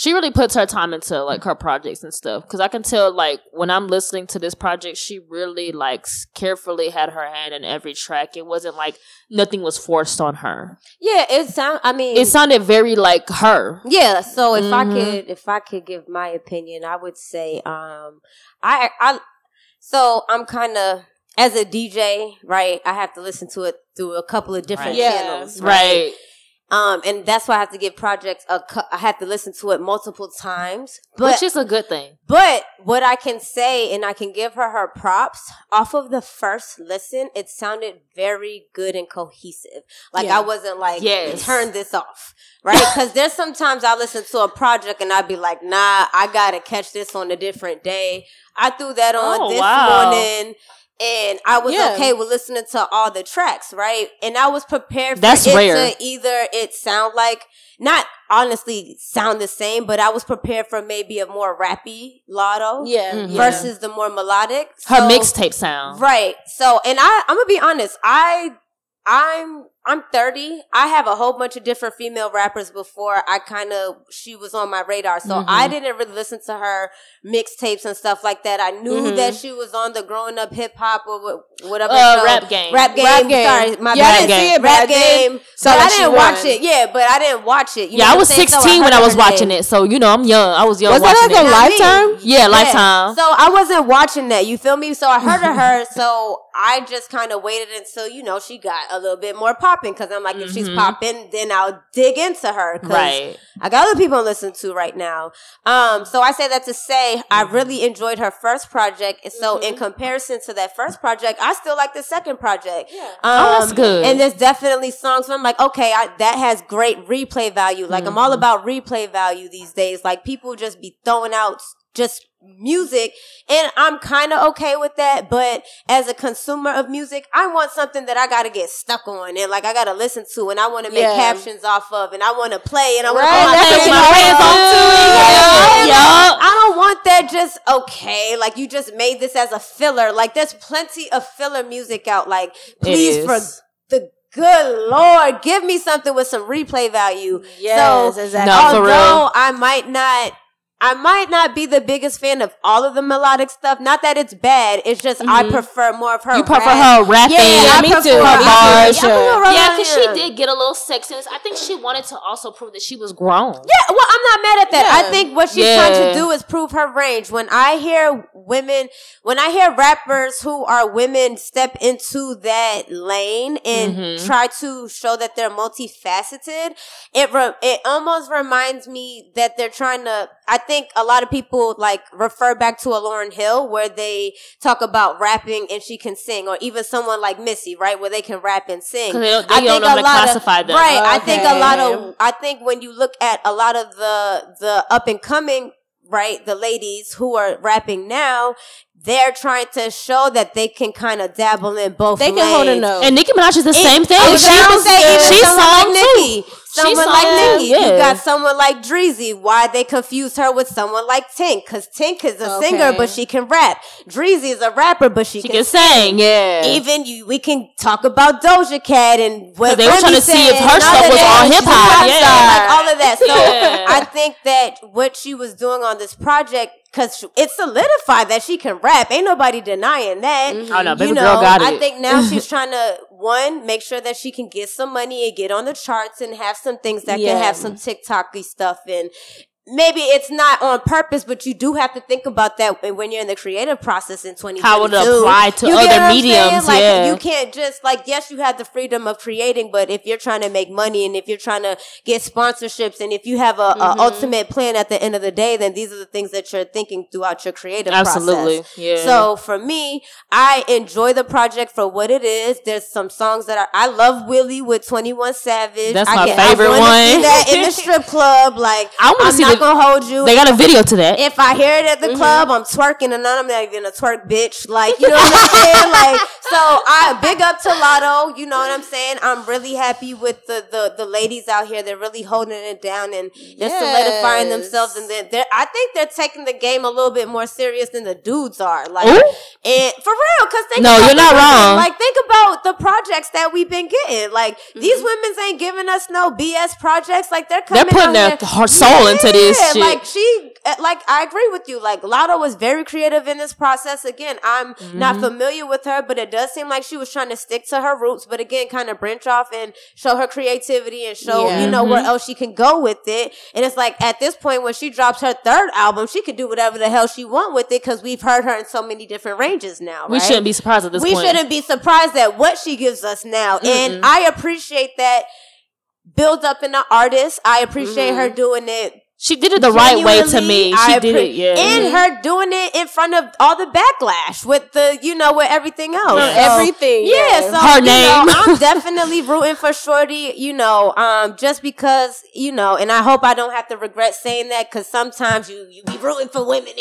she really puts her time into like her projects and stuff. Because I can tell, like when I'm listening to this project, she really like carefully had her hand in every track. It wasn't like nothing was forced on her. yeah, it sound. I mean, It sounded very like her. Yeah, so if I Mhm. could if I could give my opinion, I would say um I I so I'm kind of as a DJ, right? I have to listen to it through a couple of different Right. Yeah. channels, Right. Um and that's why I have to give projects a cou- I have to listen to it multiple times. But Which is a good thing. but what I can say, and I can give her her props, off of the first listen, it sounded very good and cohesive. Like Yeah. I wasn't like, Yes. turn this off, right? Because there's sometimes I listen to a project and I'd be like, nah, I gotta catch this on a different day. I threw that on Oh, this wow. morning. And I was Yeah. okay with listening to all the tracks, right? And I was prepared for That's it rare. to either it sound like not honestly sound the same, but I was prepared for maybe a more rappy Latto yeah, Mhm. yeah. versus the more melodic. Her mixtape sound. Right. So, and I, I'm gonna be honest. I, I'm, I'm 30. I have a whole bunch of different female rappers before I kind of she was on my radar. So Mhm. I didn't really listen to her mixtapes and stuff like that. I knew Mhm. that she was on the growing up hip hop or whatever. Uh. Rap Game. Rap game. Rap Game. Sorry, my Yeah, I didn't Game. see it, I Rap did game. that I didn't watch won. it. Yeah, but I didn't watch it. You know yeah, I was I'm saying? So 16 when I was watching name. it, so you know I'm young. I was young Was that like a lifetime? Yeah, Lifetime. So I wasn't watching that. You feel me? So I heard of her. So I just kind of waited until you know she got a little bit more popping because I'm like, if she's Mhm. popping, then I'll dig into her. Right. I got other people to listen to right now. Um, so I say that to say I really enjoyed her first project, and so in comparison to that first project, I still like the second project. Yeah. Um, Oh, that's good. And there's definitely songs where I'm like, okay, I, that has great replay value. Like I'm all about replay value these days. Like people just be throwing out just music and I'm kind of okay with that but as a consumer of music I want something that I got to get stuck on and like I got to listen to and I want to make Yeah. captions off of and I want to play and I want Right, to what my hands want. off to it. Yeah. Yup. I don't want that just okay. Like you just made this as a filler. Like there's plenty of filler music out. Like please for the good lord, give me something with some replay value. Yes, so, exactly. No, for real. although I might not. I might not be the biggest fan of all of the melodic stuff. Not that it's bad. It's just I prefer more of her. You prefer rap. her rapping. Yeah, I me too. her Me bars. for sure. Yeah, because she did get a little sexiness. I think she wanted to also prove that she was grown. Yeah, well, I'm not mad at that. Yeah. I think what she's trying to do is prove her range. When I hear women, when I hear rappers who are women step into that lane and Mhm. try to show that they're multifaceted, it re- it almost reminds me that they're trying to. I think a lot of people like refer back to a Lauryn Hill where they talk about rapping and she can sing, or even someone like Missy, right, where they can rap and sing. they don't- they I don't think know a how to lot of- classify them. Right. I think a lot of I think when you look at a lot of the the up and coming, right, the ladies who are rapping now, they're trying to show that they can kind of dabble in both. They can hold a note. And Nicki Minaj is the same thing. Oh, I was She gonna was say, even she someone like Nicki. too. Someone She like sung, Nicki. You got someone like Dreezy. Why they confuse her with someone like Tink? Because Tink is a Okay. singer, but she can rap. Dreezy is a rapper, but she, She can, can sing, yeah. even you, we can talk about Doja Cat and what they were trying to see if her stuff was all hip-hop, She's a pop yeah. like all of that. So Yeah. I think that what she was doing on this project, because it solidified that she can rap. Ain't nobody denying that. Mm-hmm. Oh, no, You baby know, girl got it. I think now she's trying to one make sure that she can get some money and get on the charts and have some things that Yeah. can have some TikToky stuff and. Maybe it's not on purpose, but you do have to think about that when- you're in the creative process in 2022. How would it apply to You other get what I'm mediums. Like, yeah. You can't just like yes, you have the freedom of creating, but if you're trying to make money and if you're trying to get sponsorships and if you have a, a Mm-hmm. ultimate plan at the end of the day, then these are the things that you're thinking throughout your creative Absolutely, process. Absolutely. Yeah. So for me, I enjoy the project for what it is. There's some songs that are, I love Wheelie with 21 Savage. That's I my can- favorite wanna one. See that in the strip club, like I wanna I'm see not gonna hold you. They got a video to that. If I hear it at the Mm-hmm. club, I'm twerking and I'm not even a twerk bitch. Like, you know what I'm saying? Like, so I big up to Latto. You know what I'm saying? I'm really happy with the the, the ladies out here. They're really holding it down and they're solidifying themselves. And they're, they're, I think they're taking the game a little bit more serious than the dudes are. Like, Ooh. and for real, because think No, you're not wrong. Like, think about the projects that we've been getting. Like, Mm-hmm. these women's ain't giving us no BS projects. Like, they're coming. They're putting their heart- soul into this Yeah, shit. Like, she uh, like I agree with you. Like Latto was very creative in this process. Again, I'm Mm-hmm. not familiar with her, but it does seem like she was trying to stick to her roots, but again, kind of branch off and show her creativity and show Yeah. you know where Mm-hmm. else she can go with it. And it's like at this point when she drops her third album, she can do whatever the hell she want with it because we've heard her in so many different ranges now. We shouldn't be surprised at this we point. shouldn't be surprised at what she gives us now. And I appreciate that build up in the artist. I appreciate her doing it She did it the right way to me. She I did appre- it, yeah. And her doing it in front of all the backlash with the, you know, with everything else. So, everything, Yeah, yeah. so Her you know. I'm definitely rooting for Shorty, you know, um, just because, you know, and I hope I don't have to regret saying that because sometimes you, you be rooting for women.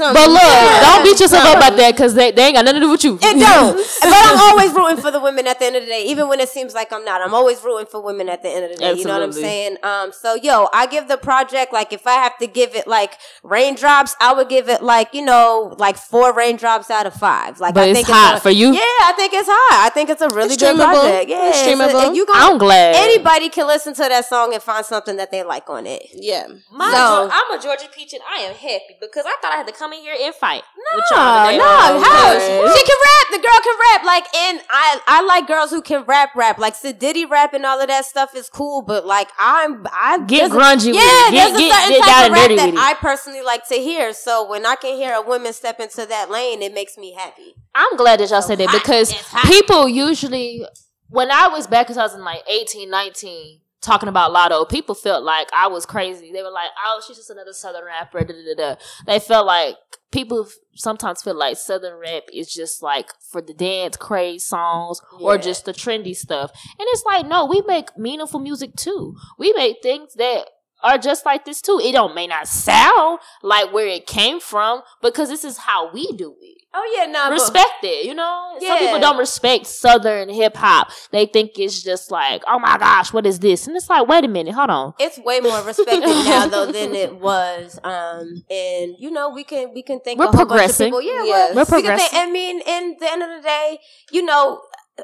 And it's like, But look, Yeah. don't beat yourself up about that because they, they ain't got nothing to do with you. It don't. but I'm always rooting for the women at the end of the day, even when it seems like I'm not. I'm always rooting for women at the end of the day. You know what I'm saying? Um. So yo, I give the project like if I have to give it like raindrops, I would give it like you know like four raindrops out of five. Like But I it's think hot a- for you? Yeah, I think it's hot. I think it's a really It's good streamable. project. Yeah, It's so streamable. if you gonna, I'm glad. anybody can listen to that song and find something that they like on it. Yeah. My So- I'm a Georgia Peach and I am happy because I thought I had to come in here and fight. with No, y'all today. no, how Okay. she can rap. The girl can rap. Like, and I, I like girls who can rap, rap. Like, Sadiddy rap and all of that stuff is cool. But like, I'm, I Get grungy with Yeah, it. Get- there's a certain get type down of rap that. I personally like to hear. So when I can hear a woman step into that lane, it makes me happy. I'm glad that y'all said that because people usually, when I was back because I was in 2000, like 18, 19, talking about Latto, people felt like I was crazy. They were like, oh, she's just another Southern rapper. Da, da, da, da. They felt like people sometimes feel like Southern rap is just like for the dance craze songs or just the trendy stuff. And it's like, no, we make meaningful music too. We make things that are just like this too. It don't may not sound like where it came from because this is how we do it. Oh yeah, no, but Respect it, you know. Some Yeah. people don't respect Southern hip hop. They think it's just like, oh my gosh, what is this? And it's like, wait a minute, hold on. it's way more respected now though than it was. Um, and you know we can we can think We're a whole bunch of progressing. people. Yeah, Yes. We're we can think- progressing. I mean, in the end of the day, you know.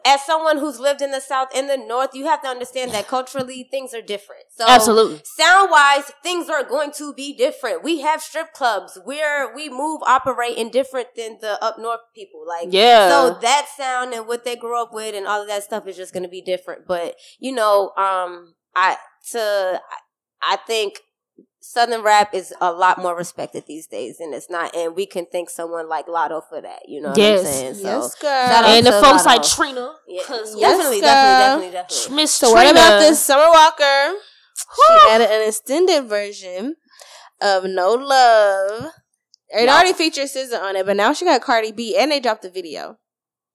As someone who's lived in the South and the North, you have to understand that culturally things are different. So Absolutely. sound wise, things are going to be different. We have strip clubs where we move, operate in different than the up north people. Like, Yeah. So that sound and what they grew up with and all of that stuff is just going to be different. But you know, um, I to I think Southern rap is a lot more respected these days, and it's not. And we can thank someone like Latto for that. You know what Yes. I'm saying? So yes, girl. and the to folks like Trina. yeah, Cause Yes, definitely, definitely, definitely, definitely. Miss So Trina. what about this Summer Walker? She added an extended version of No Love. It Yeah. already featured SZA on it, but now she got Cardi B, and they dropped the video.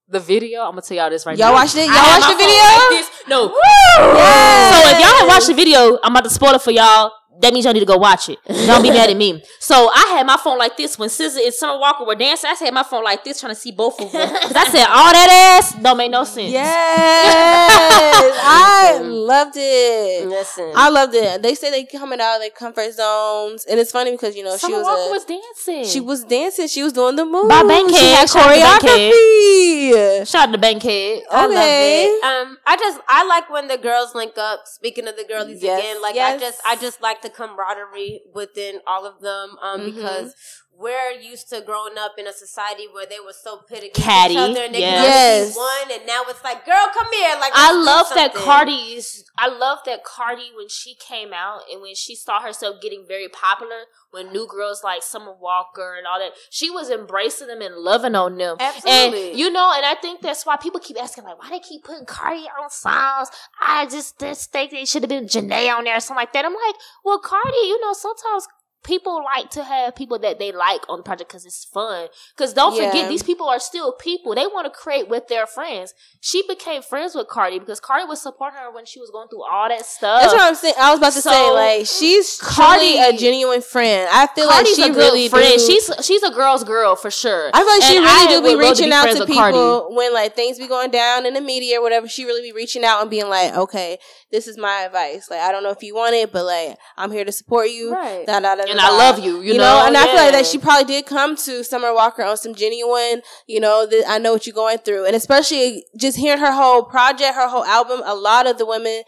The video, I'm gonna tell y'all this right now. Y'all watched it? Y'all I watched the video? like this. No. Yes. So if y'all haven't watched the video, I'm about to spoil it for y'all. That means y'all need to go watch it. Don't be mad at me. So I had my phone like this when SZA and Summer Walker were dancing. I had my phone like this, trying to see both of them. Cause I said all that ass don't make no sense. Yes, I loved it. Listen, I loved it. They say they coming out of their comfort zones, and it's funny because you know Summer she was Walker a, was dancing. she was dancing. She was doing the move. By Bankhead. She had Shout out to Bankhead. choreography. Shout out to Bankhead. I love it. Um, I just I like when the girls link up. Speaking of the girlies Yes, again, like yes. I just I just like the camaraderie within all of them. Um, Mhm. because we're used to growing up in a society where they were so pit against Catty, each other and they yes. could only Yes. be one, and now it's like, girl, come here. Like I let's do love that something. Cardi's. I love that Cardi when she came out and when she saw herself getting very popular. When new girls like Summer Walker and all that, she was embracing them and loving on them. Absolutely. And you know, and I think that's why people keep asking, like, why they keep putting Cardi on songs? I just, just think they should have been Jhené on there or something like that. I'm like, well, Cardi, you know, sometimes people like to have people that they like on the project because it's fun. Because don't Yeah. forget, these people are still people. They want to create with their friends. She became friends with Cardi because Cardi was supporting her when she was going through all that stuff. That's what I'm saying. I was about to So, say, like, she's Cardi- a genuine friend. I feel Cardi's like she a good really friend. do- She's she's a girl's girl for sure. I feel like she And really I do be reaching be out to with Cardi. people when like things be going down in the media or whatever. She really be reaching out and being like, "Okay, this is my advice. Like, I don't know if you want it, but like, I'm here to support you. Right. Da, da, da, da, And. I love you, you know. know? And I feel like that she probably did come to Summer Walker on some genuine, you know, that I know what you're going through, and especially just hearing her whole project, her whole album. A lot of the women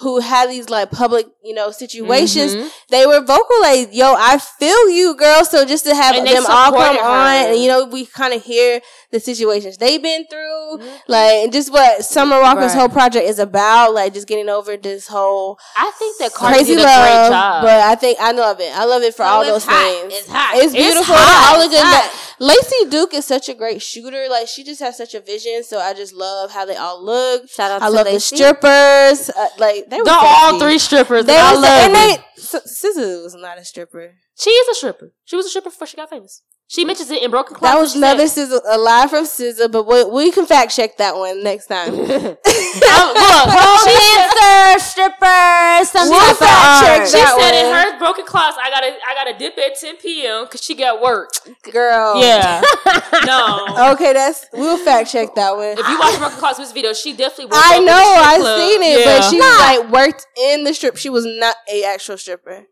who had these like public, you know, situations, Mhm. they were vocal like, "Yo, I feel you, girl." So just to have And them all come her. on, and you know, we kind of hear the situations they've been through, Mm-hmm. like and just what Summer Walker's Right. whole project is about, like just getting over this whole I think that Cardi crazy love. great job. But I think I love it. I love it for all those hot. things. It's hot. It's It's beautiful. hot. All the good. It's hot. Lacey Duke is such a great shooter. Like she just has such a vision. So I just love how they all look. Shout out to I to love the strippers. Uh, like they were all three strippers. They and I love and it. they. So, SZA was not a stripper. She is a stripper. She was a stripper before she got famous. She mentions it in Broken Clock. That was another SZA, a lie from SZA, but we, we can fact check that one next time. Oh, look, dancer, stripper, some We'll fact check art. she that said in her Broken Clocks, I gotta I gotta dip at 10 p.m. because she got work. Girl. Yeah. no. Okay, that's we'll fact check that one. If you watch Broken Clocks music video, she definitely worked I know, I've seen it, Yeah. but she was like worked in the strip. She was not a actual stripper.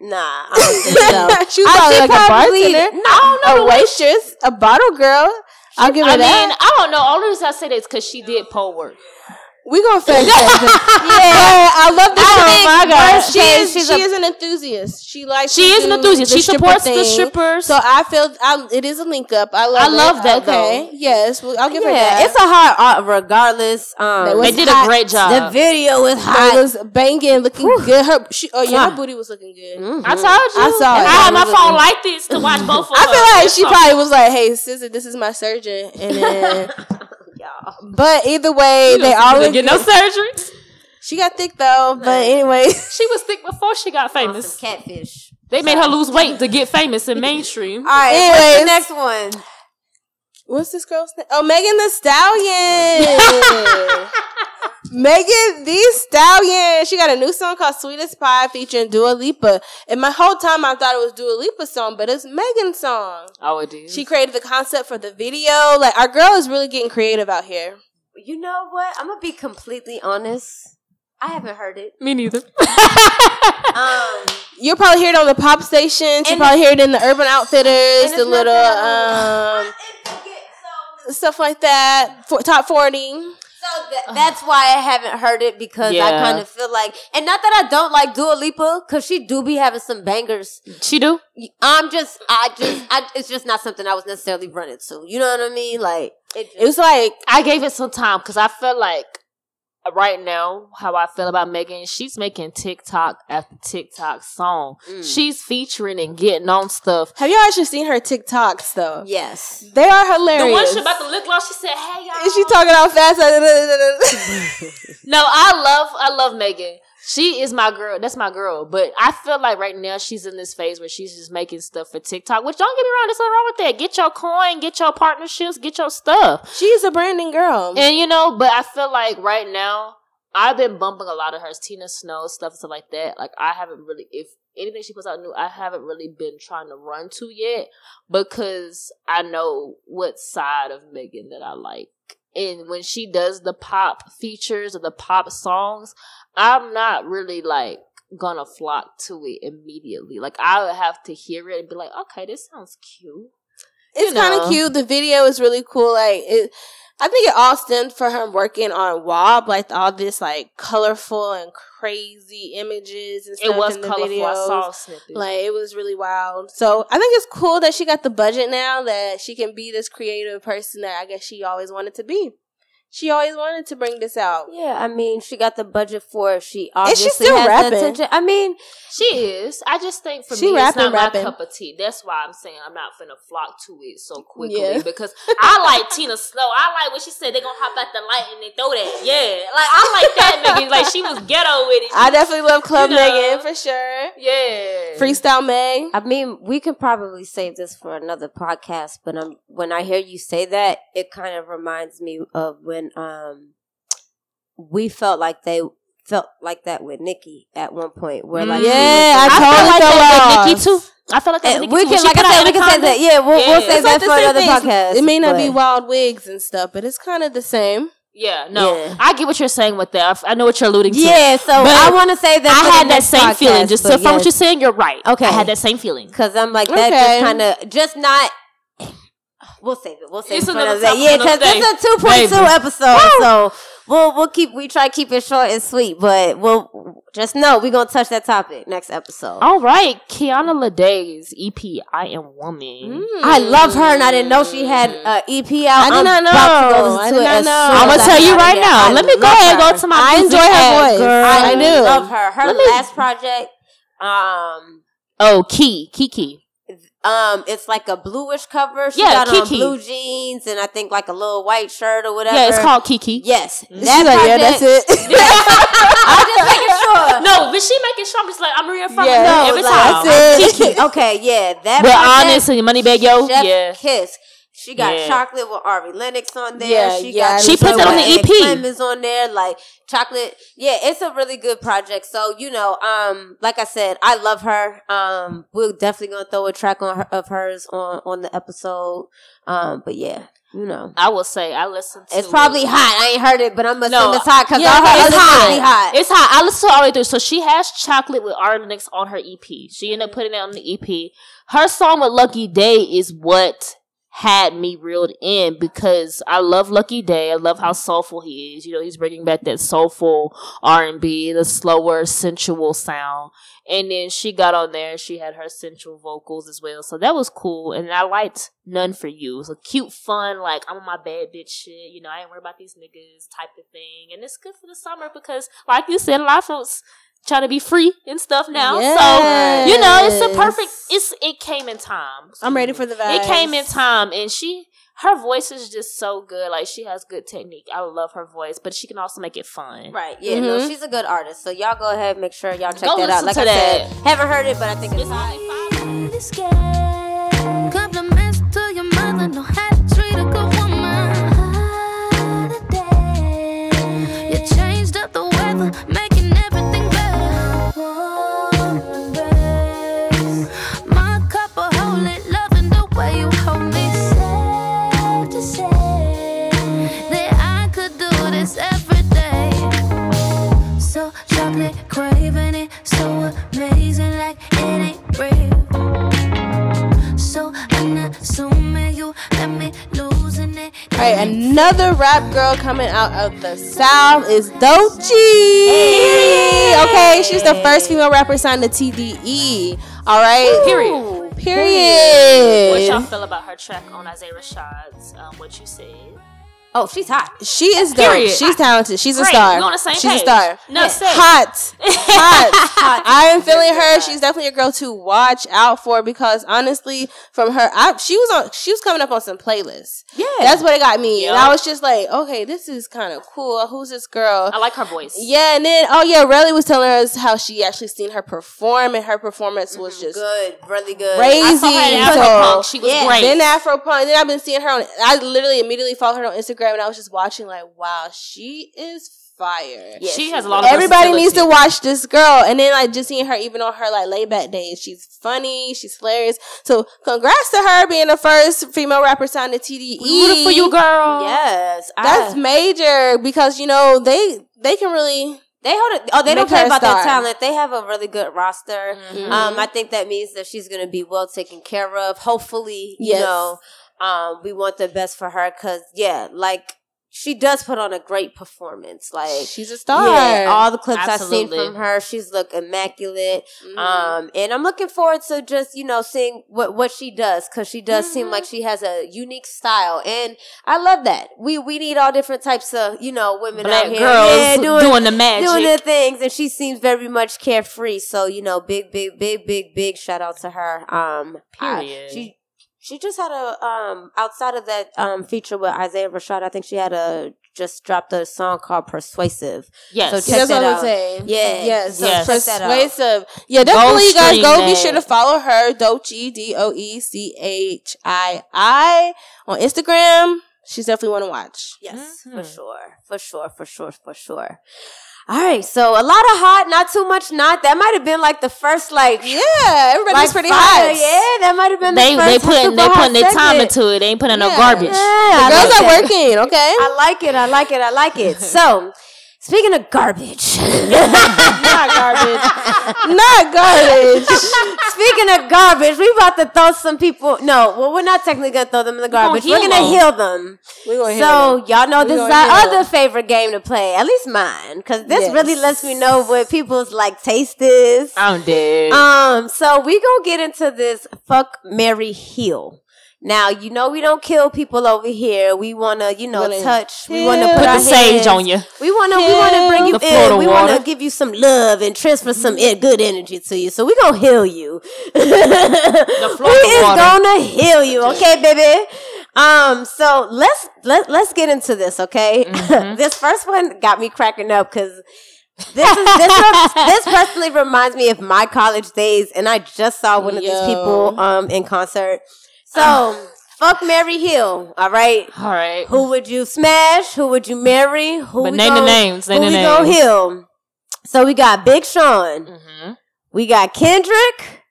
Nah, I don't think so. she was probably like a bartender, I don't know. a waitress, a bottle girl. I'll give her I mean, that. I don't know. Only reason I say that is because she did pole work. We gonna fact check. yeah, I love this. I girl. think my God, she is. she's she a- is an enthusiast. She likes. She to is an enthusiast. She stripper supports the strippers. So I feel I, it is a link up. I love. I love it. that, Okay, yes, well, I'll give her that. it's a hard art regardless. Um, They They did hot. a great job. the video is It hot. was banging, looking good. Her, she, oh yeah, her booty was looking good. I told you. I saw it. I had my phone looking- like this to watch both of I feel like she probably was like, "Hey, sister, this is my surgeon," and then. but either way, they all didn't get no good. surgery. She got thick though, but anyway, She was thick before she got Some famous. catfish. They made her lose weight to get famous in mainstream. All right, what's the next one? what's this girl's name? Oh, Megan Thee Stallion. Megan Thee Stallion. She got a new song called Sweetest Pie featuring Dua Lipa. And my whole time I thought it was Dua Lipa's song, but it's Megan's song. Oh, it is. She created the concept for the video. Like our girl is really getting creative out here. You know what? I'm gonna be completely honest. I haven't heard it. Me neither. Um, You'll probably hear it on the pop stations. You'll probably hear it in the Urban Outfitters, the little um stuff like that. For, top forty. So th- that's why I haven't heard it because I kind of feel like, and not that I don't like Dua Lipa, because she do be having some bangers. she do. I'm just, I just, I, it's just not something I was necessarily running to. You know what I mean? Like it. It was like I gave it some time because I felt like right now how I feel about Megan. She's making TikTok after TikTok song. Mm. She's featuring and getting on stuff. have y'all actually seen her TikToks though? yes. They are hilarious. The one shit about the lip gloss. She said, "Hey y'all." Is she talking out fast? No, I love I love Megan. She is my girl. That's my girl. But I feel like right now she's in this phase where she's just making stuff for TikTok. Which don't get me wrong, there's nothing wrong with that. Get your coin, get your partnerships, get your stuff. She's a branding girl. And you know, but I feel like right now I've been bumping a lot of hers, Tina Snow stuff and stuff like that. Like I haven't really, if anything she puts out new, I haven't really been trying to run to yet because I know what side of Megan that I like. And when she does the pop features or the pop songs, I'm not really like gonna flock to it immediately. Like I would have to hear it and be like, okay, this sounds cute. it's kind of cute. The video is really cool. Like it, I think it all stemmed for her working on WAP, like all this like colorful and crazy images and stuff It was in the colorful. videos. I saw a snippet. Like it was really wild. So I think it's cool that she got the budget now that she can be this creative person that I guess she always wanted to be. She always wanted to bring this out. Yeah, I mean, she got the budget for it. She obviously still has rapping? the attention. I mean, She is. I just think for She me, rapping, it's not rapping. my cup of tea. That's why I'm saying I'm not finna flock to it so quickly Yeah. because I like Tina Snow. I like what she said. They gonna hop out the light and they throw that. Yeah, like I like that nigga. Like she was ghetto with it. I definitely love Club You know. Megan for sure. yeah. Freestyle May. I mean, we can probably save this for another podcast, but um, when I hear you say that, it kind of reminds me of when um, we felt like they felt like that with Nicki at one point, where like Yeah, I, I feel totally like fell that with Nicki too. I feel like that And with we too. can, she like I said, we can say that. Yeah, we'll, Yeah. we'll save It's that like the for another thing. podcast. It may not be wild wigs and stuff, but it's kind of the same. Yeah, no, Yeah. I get what you're saying with that. I I know what you're alluding to. Yeah, so But I want to say that I for the had that next same feeling. Just but so from what you're saying, you're right. Okay. I had that same feeling. Cause I'm like that Okay. just kind of just not. We'll save it. We'll save It's it for another day. Yeah, because it's a two point two episode, so we'll we'll keep we try to keep it short and sweet, but we'll just know we're gonna touch that topic next episode. All right, Kiana Lede's EP "I Am Woman." I love her, and I didn't know she had uh, EP out. I did I'm not about to go know. I to did it not as know. soon I'm gonna tell you right now. I Let me go ahead her. go to my. I enjoy her voice. girl. I do. love her. Her Let me- last project, um, Oh, Key, Kiki. Um, it's like a bluish cover. She Yeah, got on blue jeans and I think like a little white shirt or whatever. Yeah, it's called Kiki. Yes, that like, yeah, that's it. I'm just making sure. No, but she making sure I'm just like I'm reaffirming Yeah, no, every like, time. that's it. Kiki. Okay, yeah, that. But project, honest and money bag yo, Chef yeah. Kiss. She got Yeah. chocolate with Ari Lennox on there. Yeah, she yeah, got She put that on the EP. Clemens on there, like chocolate. Yeah, it's a really good project. So you know, um, like I said, I love her. Um, we're definitely gonna throw a track on her of hers on on the episode. Um, but yeah, you know. I will say I listened to It's probably it. hot. I ain't heard it, but I'm assuming No, it's hot because yeah, all her it's hot. really hot. It's hot. I listened to it all the way through. So she has chocolate with Ari Lennox on her EP. She ended up putting it on the EP. Her song with Lucky Daye is what had me reeled in because I love Lucky Daye. I love how soulful he is. You know, he's bringing back that soulful R and B, the slower, sensual sound. And then she got on there she had her sensual vocals as well. So that was cool. And I liked None for You. It was a cute, fun, like I'm on my bad bitch shit. You know, I ain't worried about these niggas type of thing. And it's good for the summer because, like you said, a lot of folks trying to be free and stuff now. So you know, it's a perfect. It's it came in time. I'm ready for the vibes. It came in time, and she her voice is just so good. Like she has good technique. I love her voice, but she can also make it fun. Right. Yeah. No, Mhm. she's a good artist. So y'all go ahead, make sure y'all check Go that out. Like I that. said, haven't heard it, but I think it's, It's hot. Right, another rap girl coming out of the South is Doechii. Okay, she's the first female rapper signed to TDE. All right, Period. Period. What y'all feel about her track on Isaiah Rashad's um, What You Said? Oh, she's hot. She is dope. Period. She's talented. She's a Great. star. We on the same She's page. a star. No, say. Hot. Hot. I am feeling her. She's definitely a girl to watch out for because honestly, from her, I, she was on. She was coming up on some playlists. Yeah. That's what it got me, and I was just like, okay, this is kind of cool. Who's this girl? I like her voice. Yeah, and then oh yeah, Relly was telling us how she actually seen her perform, and her performance was mm-hmm. just good, really good. crazy. I saw her So- Afropunk. She was Yeah. great. then Afro Punk. Then I've been seeing her on. I literally immediately followed her on Instagram, and I was just watching like, wow, she is fire. Yeah, she she has a lot of Everybody needs to watch this girl, and then like just seeing her even on her like layback days, she's funny, she's hilarious. So congrats to her being the first female rapper signed to TDE. Rooting for you, girl. Yes, That's I, major because you know they they can really they hold it. Oh, they don't care play her about their talent. They have a really good roster. Mhm. Um, I think that means that she's going to be well taken care of. Hopefully, you Yes. know, um, we want the best for her because yeah, like she does put on a great performance. Like she's a star. yeah, all the clips I've seen from her, she's look immaculate. Mhm. Um, and I'm looking forward to just you know seeing what what she does because she does seem Mm-hmm. like she has a unique style, and I love that. We we need all different types of you know women Black out here, girls yeah, doing, the magic. doing the things, and she seems very much carefree. So you know, big, big, big, big, big shout out to her. Um, I- Period. she she just had a um outside of that um feature with Isaiah Rashad. I think she had a just dropped a song called Persuasive. yes. So check That's that what I'm out. saying. Yeah. Yes. So Yes. check that out. Persuasive. Yeah, definitely, you guys stream go be sure to follow her, Doechii, D O E C H I I, on Instagram. She's definitely one to watch. Yes, for Mhm. sure, for sure, for sure, for sure. All right, so a lot of hot, not too much not. That might have been like the first like Yeah, everybody's like pretty fire. hot. Yeah, that might have been they the they first putting super they hot putting their time into it. They ain't putting no garbage. Yeah, The I girls like are that. working, okay? I like it. I like it. I like it. So, speaking of garbage, Not garbage. Not garbage. speaking of garbage, we about to throw some people. No, well, we're not technically gonna throw them in the garbage. heal We're gonna them. heal them. We gonna So them. y'all know We this is our other them. favorite game to play. At least mine, because this Yes. really lets me know what people's like taste is. I'm dead. Um, so we gonna get into this fuck marry heal. Now you know we don't kill people over here. We wanna, you know, touch. We wanna put, Put our the sage hands- on you. We wanna, we wanna bring you The in. We wanna give you some love and transfer some good energy to you. So we gonna heal you. The we is water. gonna heal you, okay, baby. Um, so let's let let's get into this, okay? Mm-hmm. this first one got me cracking up because this is this this personally reminds me of my college days, and I just saw one of these people um in concert. So fuck marry Hill, all right. All right. Who would you smash? Who would you marry? Who But we name the names, name who the we gonna names. heal? So we got Big Sean, Mm-hmm. we got Kendrick,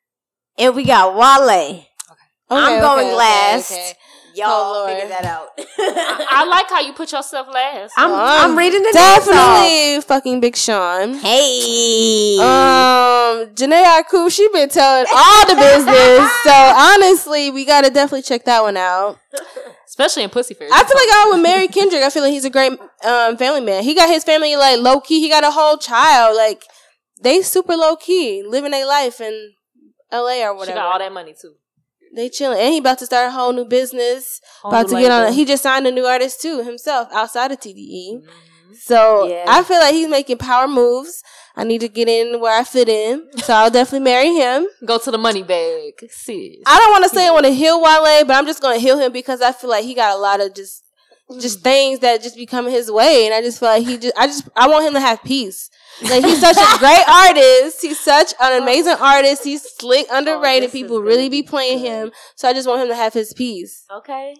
and we got Wale. I'm Okay, going okay, okay, last. Okay. Y'all Oh, figure that out. I like how you put yourself last. I'm, Um, I'm reading the names off. Definitely fucking Big Sean. Hey. Um, Jhené Aiko, she been telling all the business. So honestly, we gotta definitely check that one out. Especially in Pussy Fairy. I feel like I would marry Kendrick. I feel like he's a great um family man. He got his family like low key. He got a whole child. Like they super low key, living their life in L.A. or whatever. she whatever. got all that money too. They chilling, and he about to start a whole new business. Whole about new to get on. He just signed a new artist too himself outside of TDE. Mm-hmm. So Yeah. I feel like he's making power moves. I need to get in where I fit in. So I'll definitely marry him. Go to the money bag. Sis. I don't want to say I want to heal Wale, but I'm just going to heal him because I feel like he got a lot of just just mm. things that just be coming his way, and I just feel like he just I just I want him to have peace. Like he's such a great artist. He's such an oh. amazing artist. He's slick, oh, underrated. this is People really be playing good. him. So I just want him to have his peace. Okay.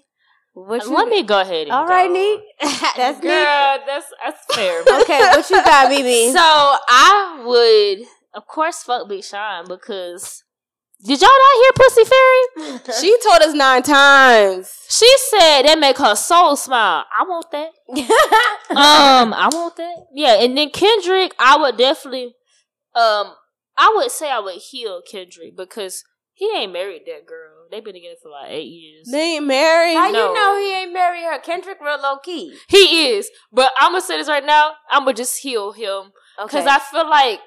What uh, you Let me go ahead. And All right, go. Neat. That's Girl, neat. that's that's fair. Okay, what you got, Mimi? So I would, of course, fuck Big Sean because did y'all not hear Pussy Fairy? She told us nine times. She said that make her soul smile. I want that. um, I want that. Yeah, and then Kendrick, I would definitely Um, I would say I would heal Kendrick because he ain't married that girl. They've been together for like eight years. They ain't married. How No. you know he ain't married her? Kendrick real low key. He is, but I'm gonna say this right now. I'm gonna just heal him Okay. because I feel like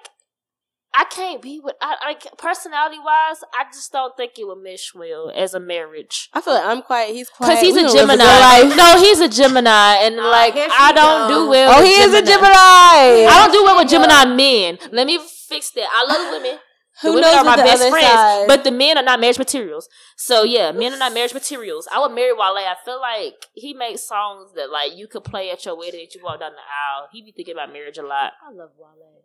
I can't be with. I, I personality wise, I just don't think it would mesh well as a marriage. I feel like I'm quiet. He's quiet. Because he's We a Gemini. life. No, he's a Gemini, and oh, like I don't do well. Oh, he is a Gemini. I don't do well with Gemini men. Let me fix that. I love women. Who the women knows are my best friends, side? but the men are not marriage materials. So yeah, men are not marriage materials. I would marry Wale. I feel like he makes songs that like you could play at your wedding if you walk down the aisle. He be thinking about marriage a lot. I love Wale.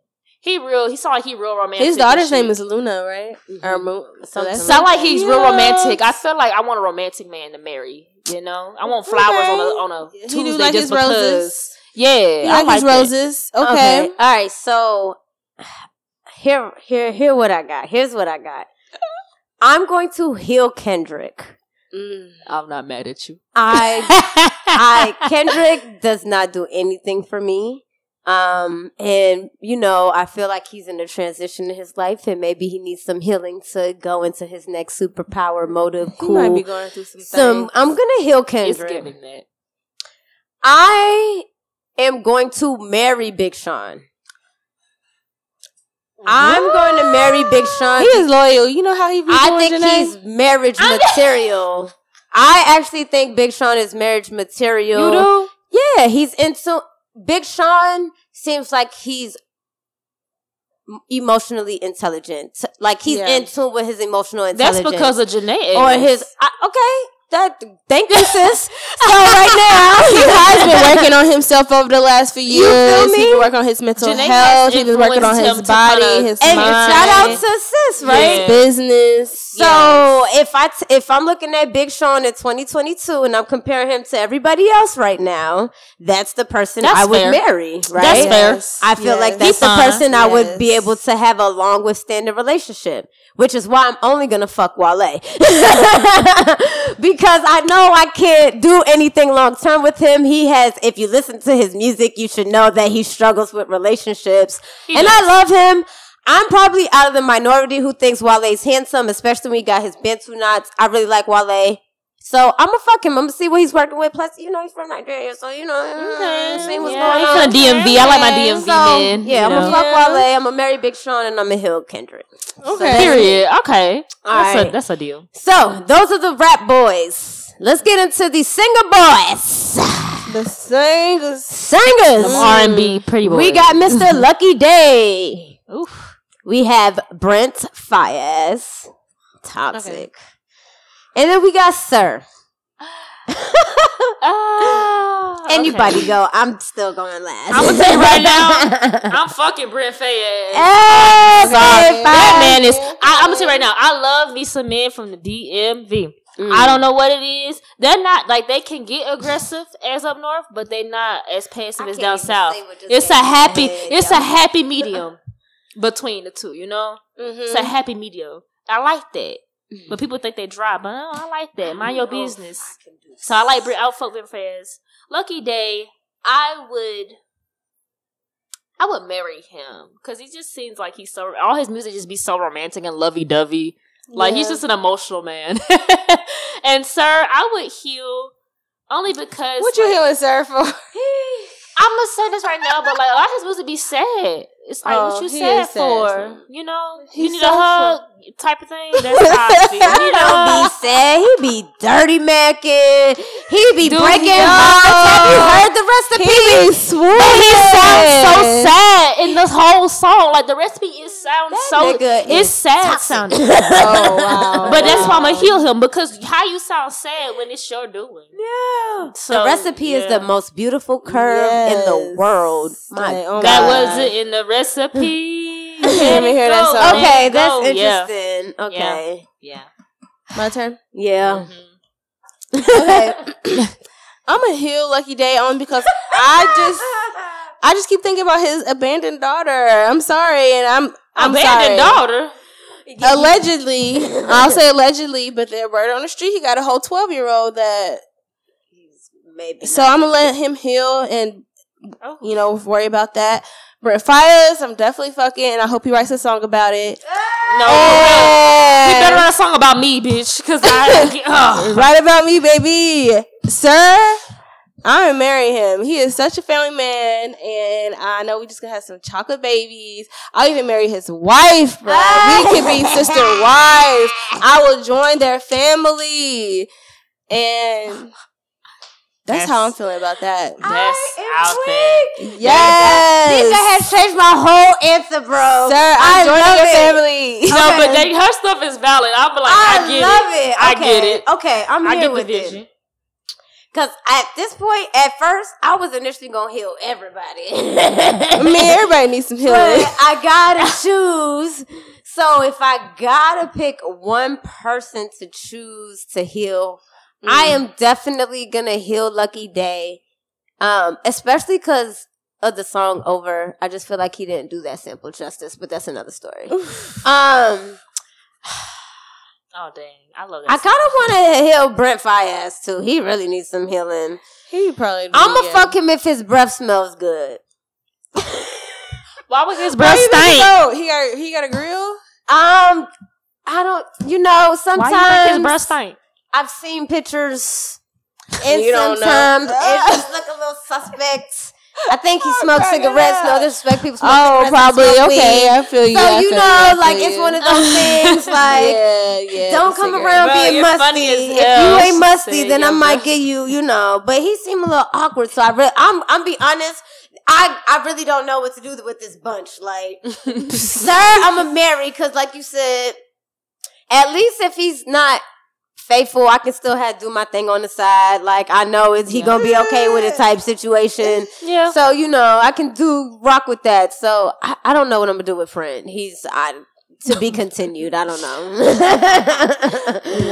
He real. He sound like he real romantic. His daughter's name is Luna, right? Or Moon. So Something that's Sound like he's real romantic. I feel like I want a romantic man to marry. You know, I want flowers on a on a He Tuesday do like just his because. roses. Yeah, He I like, like his that. roses. Okay. All right. So here, here, here. What I got. Here's what I got. I'm going to heal Kendrick. Mm. I'm not mad at you. I, I Kendrick does not do anything for me. Um, and you know, I feel like he's in a transition in his life, and maybe he needs some healing to go into his next superpower motive. He might be going through some Some. I'm gonna heal Kendrick. I am going to marry Big Sean. I'm going to marry Big Sean. He is loyal. You know how he be I think Jhené? he's marriage material. I actually think Big Sean is marriage material. You do? Yeah, he's into Big Sean seems like he's emotionally intelligent. Like he's Yeah. in tune with his emotional intelligence. That's because of Jhené. or his I, okay. That thank you, sis. so right now he has been working on himself over the last few years. feel He's me? been working on his mental Jhené health. He's been working on his body, kinda- his and mind, shout out to sis, right? Yeah. business. So if I t- if I'm looking at Big Sean in 2022 and I'm comparing him to everybody else right now, that's the person That's I would fair. marry, right? That's fair. I feel Yes. like that's the fine. person I would be able to have a long withstanding relationship, which is why I'm only gonna fuck Wale because I know I can't do anything long term with him. He has, if you listen to his music, you should know that he struggles with relationships, He and does. I love him. I'm probably out of the minority who thinks Wale's handsome, especially when he got his Bantu knots. I really like Wale. So I'm gonna fuck him. I'm gonna see what he's working with. Plus, you know, he's from Nigeria, so you know, Okay. see what's Yeah, going he's on. from DMV. I like my DMV So, man. Yeah, you I'm know. gonna fuck Yeah. Wale. I'm gonna marry Big Sean, and I'm gonna heal Kendrick. Okay. Period. Okay. That's, Alright. a, that's a deal. So those are the rap boys. Let's get into the singer boys. The singers. Singers. Some R and B pretty boy. We got Mr. Lucky Daye. Oof. We have Brent Faiyaz. Toxic. And then we got Sir. Ah, Anybody okay. go. I'm still going last. I'm gonna tell you right now. I'm fucking Brent Faiyaz. Hey, That man is. I, I'm gonna tell you right now. I love me some men from the DMV. Mm. I don't know what it is. They're not like they can get aggressive as up north, but they're not as passive I as down south. say It's a came to my happy. head, It's a happy medium between the two. You know, Mm-hmm. it's a happy medium. I like that. Mm-hmm. But people think they dry, but no, I like that. Mind your business. So I like Brit. I'll fuck with Fez. Lucky Daye. I would. I would marry him because he just seems like he's so. All his music just be so romantic and lovey dovey. Like he's just an emotional man. and sir, I would heal only because. What you like, healing, sir, for? I'm gonna say this right now, but like a lot of his music be sad. It's like Oh, what you he sad is sad, for, you know? He's you need so a hug type of thing. That's how I feel. He You don't know? be sad. He be dirty macking. He be Dude, breaking yo. hearts. Have you heard the recipe? He be swoon. But he sounds so sad in this whole song. Like the recipe is sounds That so nigga it's is sad toxic. sounding. Oh wow. But that's why I'm gonna heal him because how you sound sad when it's your doing. Yeah. So, the recipe is the most beautiful curve in the world. My Like, oh my That God. wasn't in the recipe. Let me hear that song. Okay, it that's go. Yeah. interesting. Okay. Yeah. My turn. Yeah. Mhm. Okay. I'm a heal Lucky Daye on because I just I just keep thinking about his abandoned daughter. I'm sorry, and I'm I'm Abandoned sorry. daughter. Allegedly, I'll say allegedly, but the right on the street, he got a whole twelve year old that. Maybe. So I'm gonna let him heal and Oh. you know worry about that. Brent Faiyaz, I'm definitely fucking, and I hope he writes a song about it. No, he better write a song about me, bitch. Because I. Right about me, baby, sir. I'm gonna marry him. He is such a family man, and I know we just gonna have some chocolate babies. I'll even marry his wife, bro. we can be sister wives. I will join their family, and that's, how I'm feeling about that. that's am out there. This Yes, has changed my whole answer, bro. sir. I'm I joining love your it. family. No, but they, her stuff is valid. I'm like, I, I, get love it. it. I Okay. get it. Okay, I'm I here get the with it. Cause at this point, at first, I was initially gonna heal everybody. I mean, everybody needs some healing. but I gotta choose. So if I gotta pick one person to choose to heal, I am definitely gonna heal Lucky Daye. Um, especially because of the song over. I just feel like he didn't do that sample justice, but that's another story. um, Oh dang, I love that. I kind of want to heal Brent Faiyaz too. He really needs some healing. He probably. I'm gonna fuck him if his breath smells good. Why would his breath stink? go. He got he got a grill. Um, I don't. You know, sometimes Why you think his breath stink? I've seen pictures, and You don't know. sometimes it just look a little suspect. I think he oh, smokes cigarettes. up. No disrespect, people smoke Oh, cigarettes. and probably. smoke Okay, weed. I feel you. So I you know, I like you. it's one of those things. Like yeah, yeah. don't come cigarette. around Bro, being musty. funny as If hell. you ain't musty, said then I might get you. You know, but he seemed a little awkward. So I really, I'm, I'm be honest. I, I really don't know what to do with this bunch. Like, sir, I'm a marry because, like you said, at least if he's not faithful, I can still have do my thing on the side. Like, I know is he gonna be okay with it type situation. Yeah. So you know, I can do rock with that. So I, I don't know what I'm gonna do with friend. He's I to be continued. I don't know.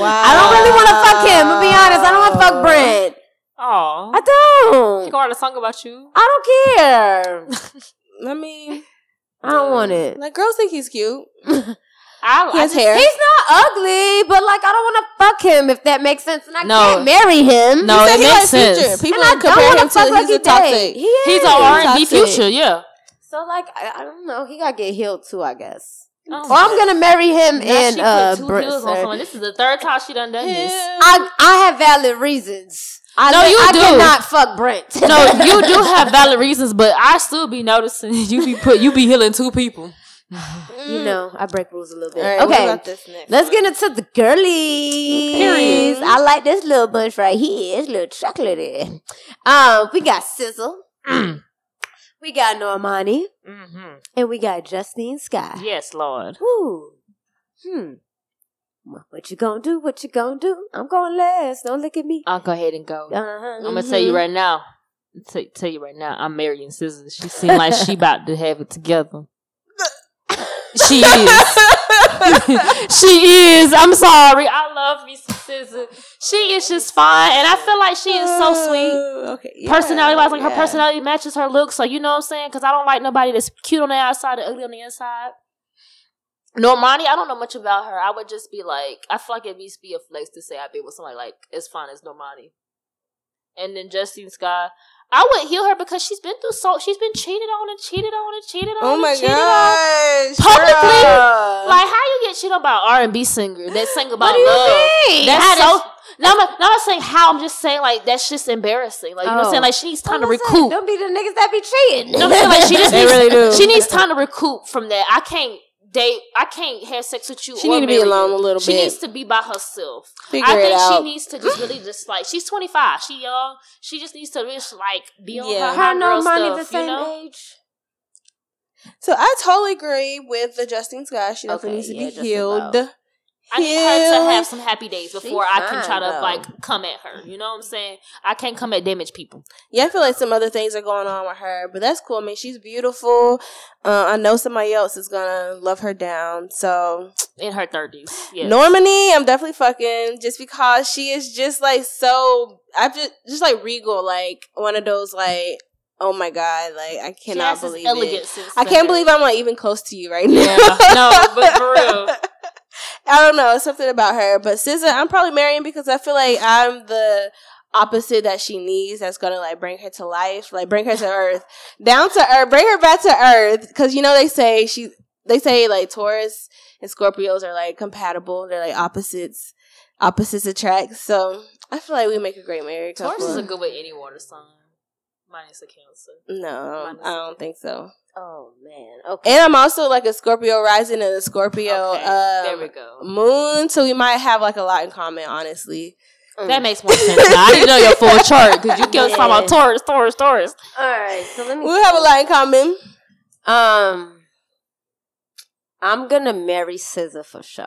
Wow. I don't really want to fuck him. To be honest, I don't want to fuck Brent. Oh, I don't. gonna write a song about you. I don't care. I mean, I don't want it. like girls think he's cute. I, He I has just- hair. He's not ugly, but like I don't want to fuck him if that makes sense, and I No. can't marry him. No, He it he makes likes Future. sense. People and I don't compare want him to fuck like he's a toxic. Day. He is. He's a R and B future. Yeah. So like I, I don't know. He gotta get healed too, I guess. Oh. Or I'm gonna marry him Now and she uh, put two Brent. on someone. This is the third time she done done this. I I have valid reasons. I, No, you I do. cannot fuck Brent. No, you do have valid reasons, but I still be noticing you be put you be healing two people. You know, I break rules a little bit. All right, what okay, about this next let's one? get into the girlies. Period. I like this little bunch right here. It's a little chocolatey. Um, we got SZA. we got Normani. Mm-hmm. And we got Justine Skye. Yes, Lord. Woo. Hmm. What you gonna do? What you gonna do? I'm going last. Don't look at me. I'll go ahead and go. Uh-huh. I'm gonna tell you right now. Tell, tell you right now, I'm marrying Scissors. She seems like she about to have it together. She is. she is. I'm sorry. I love me some. She is just fine, and I feel like she is so sweet. Uh, Okay. yeah, Personality wise, like her personality matches her looks. So you know what I'm saying? Because I don't like nobody that's cute on the outside and ugly on the inside. Normani, I don't know much about her. I would just be like, I feel like it needs to be a flex to say I've been with somebody like as fine as Normani. And then Justine Scott, I wouldn't heal her because she's been through so she's been cheated on and cheated on and cheated on. Oh my cheated on. gosh. Publicly? girl. Like how you get cheated on by R and B singer that sing about What do you love? mean? That's How so. does- No, I'm, not, no, I'm not saying how. I'm just saying like that's just embarrassing. Like you know what I'm Oh. saying? Like she needs time to I'm saying, recoup. Don't be the niggas that be cheating. No, I'm saying like she just needs, really do. She needs time to recoup from that. I can't date. I can't have sex with you. She or need to be alone you. a little she bit. She needs to be by herself. Figure I it think out. she needs to just really just like she's 25. She young. She just needs to just like be on Yeah. her, Her hot and girl Normani stuff. the same you know? age. So I totally agree with the Justine Scott. She definitely Okay, needs to yeah, be healed. about. I need her to have some happy days before I can try to though. like come at her. You know what I'm saying? I can't come at damaged people. Yeah, I feel like some other things are going on with her, but that's cool. I mean, she's beautiful. Uh, I know somebody else is gonna love her down. So in her 30s. Yes. Normani, I'm definitely fucking just because she is just like so. I just just like regal, like one of those like. Oh my god! Like I cannot believe it. I can't believe I'm like even close to you right now. Yeah, no, but for real. I don't know something about her, but SZA, I'm probably marrying because I feel like I'm the opposite that she needs that's gonna like bring her to life, like bring her to earth, down to earth, bring her back to earth. Because you know they say she, they say like Taurus and Scorpios are like compatible. They're like opposites, opposites attract. So I feel like we make a great marriage. Taurus is a good with any water sign. Minus a Cancer. no, Minus I don't think so. Oh man. Okay. And I'm also like a Scorpio rising and a Scorpio Okay, um, there we go. moon, so we might have like a lot in common, honestly. That makes more sense. Now. I didn't know your full chart because you kept talking about Taurus, Taurus, Taurus. All right. So let me. We'll have a lot in common. Um, I'm gonna marry SZA for sure.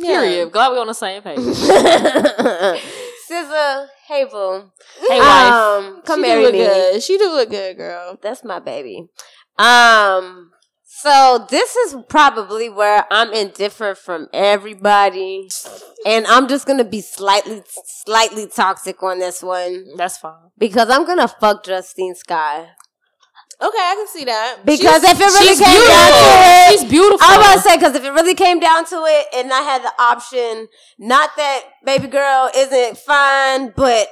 Period. Glad we're on the same page. SZA, hey boo, Hey, wife. um, come she marry do look me. good. She do look good, girl. That's my baby. Um, so this is probably where I'm indifferent from everybody, and I'm just gonna be slightly, slightly toxic on this one That's fine. because I'm gonna fuck Justine Skye. Okay, I can see that. Because She's- if it really came beautiful. down to it, She's beautiful. I was to say because if it really came down to it, and I had the option, not that baby girl isn't fine, but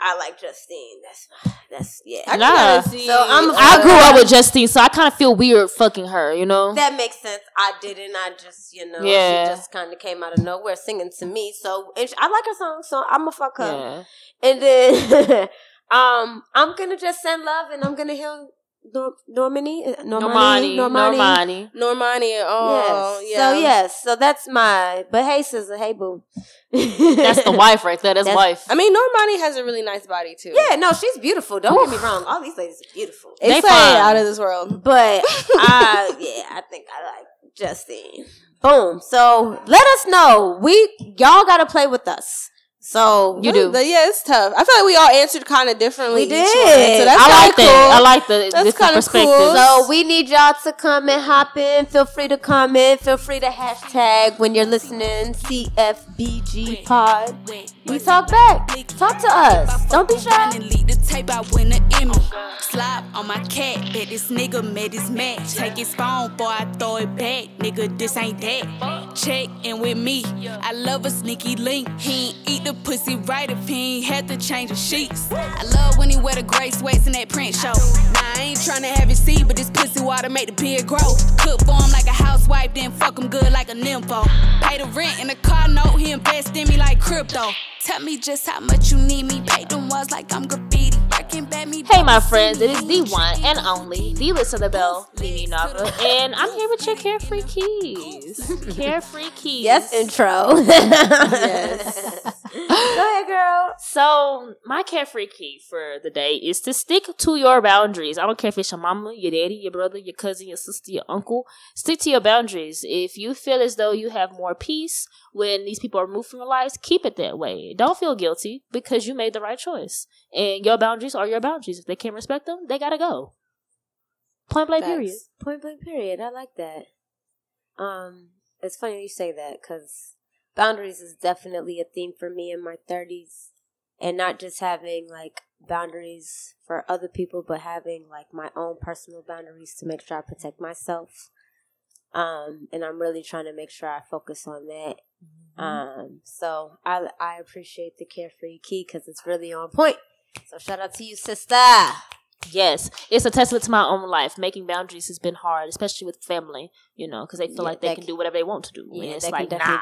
I like Justine. That's my, that's yeah. I Nah. see. So I'm a- I grew up with Justine, so I kind of feel weird fucking her. You know. That makes sense. I didn't. I just, you know, Yeah. she just kind of came out of nowhere singing to me. So she- I like her song, so I'm gonna fuck her. yeah. And then, um, I'm gonna just send love, and I'm gonna heal Nor- Normani, Uh, Normani, Normani. Normani. Normani. Oh, yes. yeah. So yes, so that's my. But hey, sister, hey boo. That's the wife right there. That's, That's- wife. I mean, Normani has a really nice body too. Yeah, no, she's beautiful. Don't get me wrong. All these ladies are beautiful. it's They like fine. out of this world. But uh yeah, I think I like Justine. Boom. So let us know. We y'all gotta play with us. So You do. The- yeah, it's tough. I feel like we all answered kind of differently. We each one, did. So that's I like kinda that. I like the That's different kinda cool. So we need y'all to come and hop in. Feel free to comment. Feel free to hashtag when you're listening CFBG Pod. We talk back. Talk to us. Don't be shy. And leak the tape out when the image. Slap on my cat, bet this nigga met his match. Take his phone, boy, I throw it back. Nigga, this ain't that. Check in with me. I love a sneaky link. He ain't eat the pussy right if he ain't had to change the sheets. I love when he wear the gray sweats in that print show. Nah, I ain't tryna have it see, but this pussy water make the beard grow. Cook for him like a housewife, then fuck him good like a nympho. Pay the rent in the car note, he invest in me like crypto. Tell me just how much you need me. Paint them walls like I'm graffiti. Working bad me. Hey, my friends, it is the one and only, the Listen to Bell, Mimi Navah, and I'm here with your Carefree Keys. Carefree Keys. Yes, intro. yes. Go ahead, girl. So, my carefree key for the day is to stick to your boundaries. I don't care if it's your mama, your daddy, your brother, your cousin, your sister, your uncle. Stick to your boundaries. If you feel as though you have more peace when these people are removed from your lives, keep it that way. Don't feel guilty because you made the right choice. And your boundaries are your boundaries. If they can't respect them, they gotta go. Point blank, period. Point blank period. I like that. Um, it's funny you say that because boundaries is definitely a theme for me in my thirties, and not just having like boundaries for other people, but having like my own personal boundaries to make sure I protect myself. Um, and I'm really trying to make sure I focus on that. Um, so I I appreciate the carefree key because it's really on point. So shout out to you, sister. Yes, it's a testament to my own life. Making boundaries has been hard, especially with family, you know, because they feel Yeah, like they can can- do whatever they want to do. Yeah, and it's like, nah,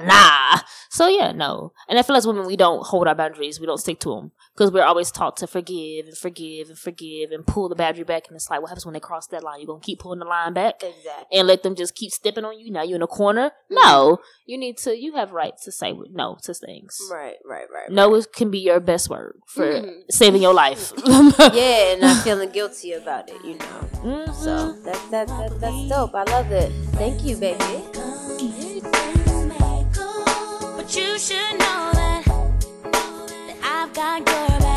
nah. So, yeah, no. And I feel as women, we don't hold our boundaries. We don't stick to them because we're always taught to forgive and forgive and forgive and pull the boundary back. And it's like, what happens when they cross that line? You're going to keep pulling the line back Exactly. and let them just keep stepping on you. Now you're in a corner. No, you need to, you have right to say no to things. Right, right, right. No it can be your best word for Mhm. saving your life. yeah, and not feeling guilty about it, you know. Mhm. So that, that, that that's dope. I love it. Thank you, baby. But you should know that, I've got your.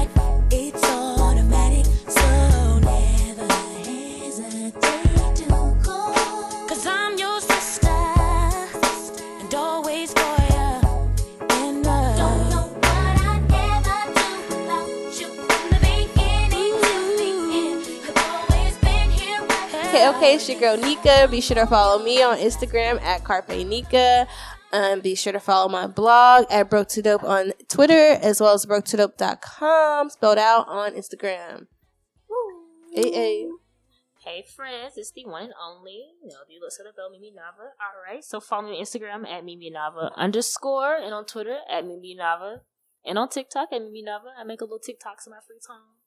Right okay, it's your girl Nika. Be sure to follow me on Instagram at Carpe Nika. Um, be sure to follow my blog at Broke to Dope on Twitter as well as broketodope.com spelled out on Instagram. Hey, hey. Hey friends, it's the one and only. You know, the listen to Bell Mimi Navah. Alright. So follow me on Instagram at Mimi Navah underscore and on Twitter at Mimi Navah. And on TikTok at Mimi Navah. I make a little TikToks in my free time.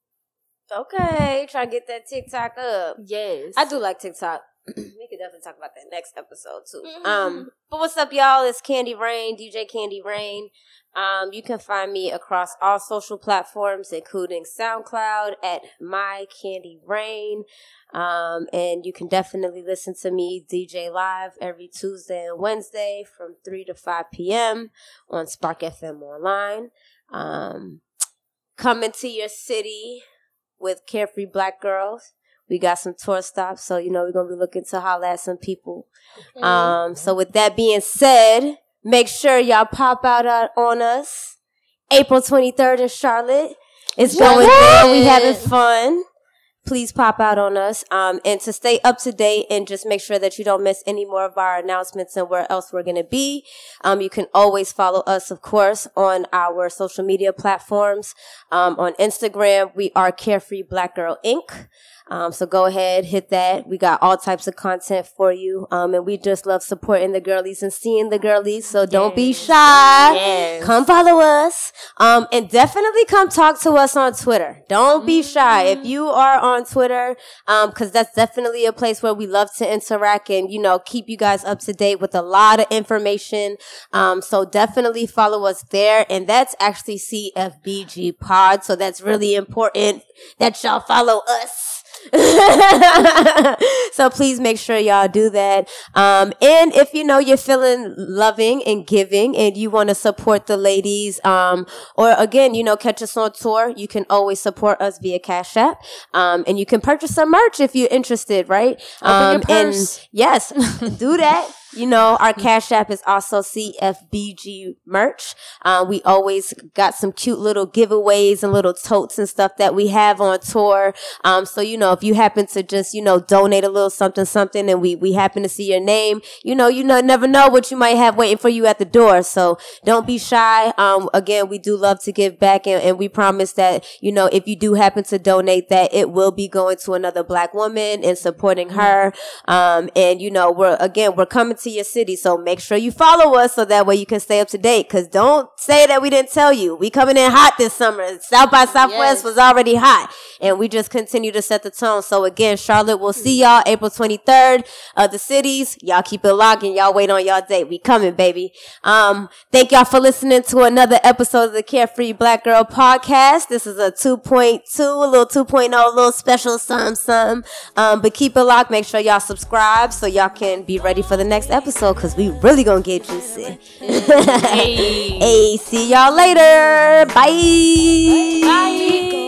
Okay, try to get that TikTok up. Yes. I do like TikTok. we could definitely talk about that next episode too. Mhm. Um, but what's up, y'all? It's Candy Raine, DJ Candy Raine. Um, you can find me across all social platforms, including SoundCloud at My Candy Raine. Um, and you can definitely listen to me DJ live every Tuesday and Wednesday from 3 to 5 p.m. on Spark FM Online. Um, coming to your city with Carefree Black Girls. We got some tour stops, so you know we're gonna be looking to holler at some people. Um, so with that being said, make sure y'all pop out uh, on us. April twenty third in Charlotte. It's going down. We having fun. Please pop out on us. Um, and to stay up to date and just make sure that you don't miss any more of our announcements and where else we're gonna be. Um, you can always follow us, of course, on our social media platforms. Um, on Instagram, we are Carefree Black Girl Inc. Um, so go ahead, hit that. We got all types of content for you. Um, and we just love supporting the girlies and seeing the girlies. So don't be shy. Yes. Come follow us. Um, and definitely come talk to us on Twitter. Don't be shy. If you are on Twitter, um, cause that's definitely a place where we love to interact and, you know, keep you guys up to date with a lot of information. Um, so definitely follow us there. And that's actually CFBG pod. So that's really important that y'all follow us. so please make sure y'all do that. Um, and if you know you're feeling loving and giving and you want to support the ladies, um, or again, you know, catch us on tour, you can always support us via Cash App. Um, and you can purchase some merch if you're interested, right? Um, your and yes, do that. You know, our Cash App is also CFBG merch. Uh, we always got some cute little giveaways and little totes and stuff that we have on tour. Um, so, you know, if you happen to just, you know, donate a little something, something, and we, we happen to see your name, you know, you know, never know what you might have waiting for you at the door. So don't be shy. Um, again, we do love to give back and, and we promise that, you know, if you do happen to donate that, it will be going to another black woman and supporting her. Um, and, you know, we're, again, we're coming to your city. So make sure you follow us so that way you can stay up to date. Cause don't say that we didn't tell you. We coming in hot this summer. South by Southwest Yes. was already hot and we just continue to set the tone. So again, Charlotte, we'll see y'all April 23rd. Other cities, y'all keep it locked and y'all wait on y'all date. We coming, baby. Um, thank y'all for listening to another episode of the Carefree Black Girl podcast. This is a 2.2, a little 2.0, a little special something, something. Um, but keep it locked. Make sure y'all subscribe so y'all can be ready for the next episode episode because we really gonna get juicy. hey. hey, see y'all later. Bye. Bye. Bye.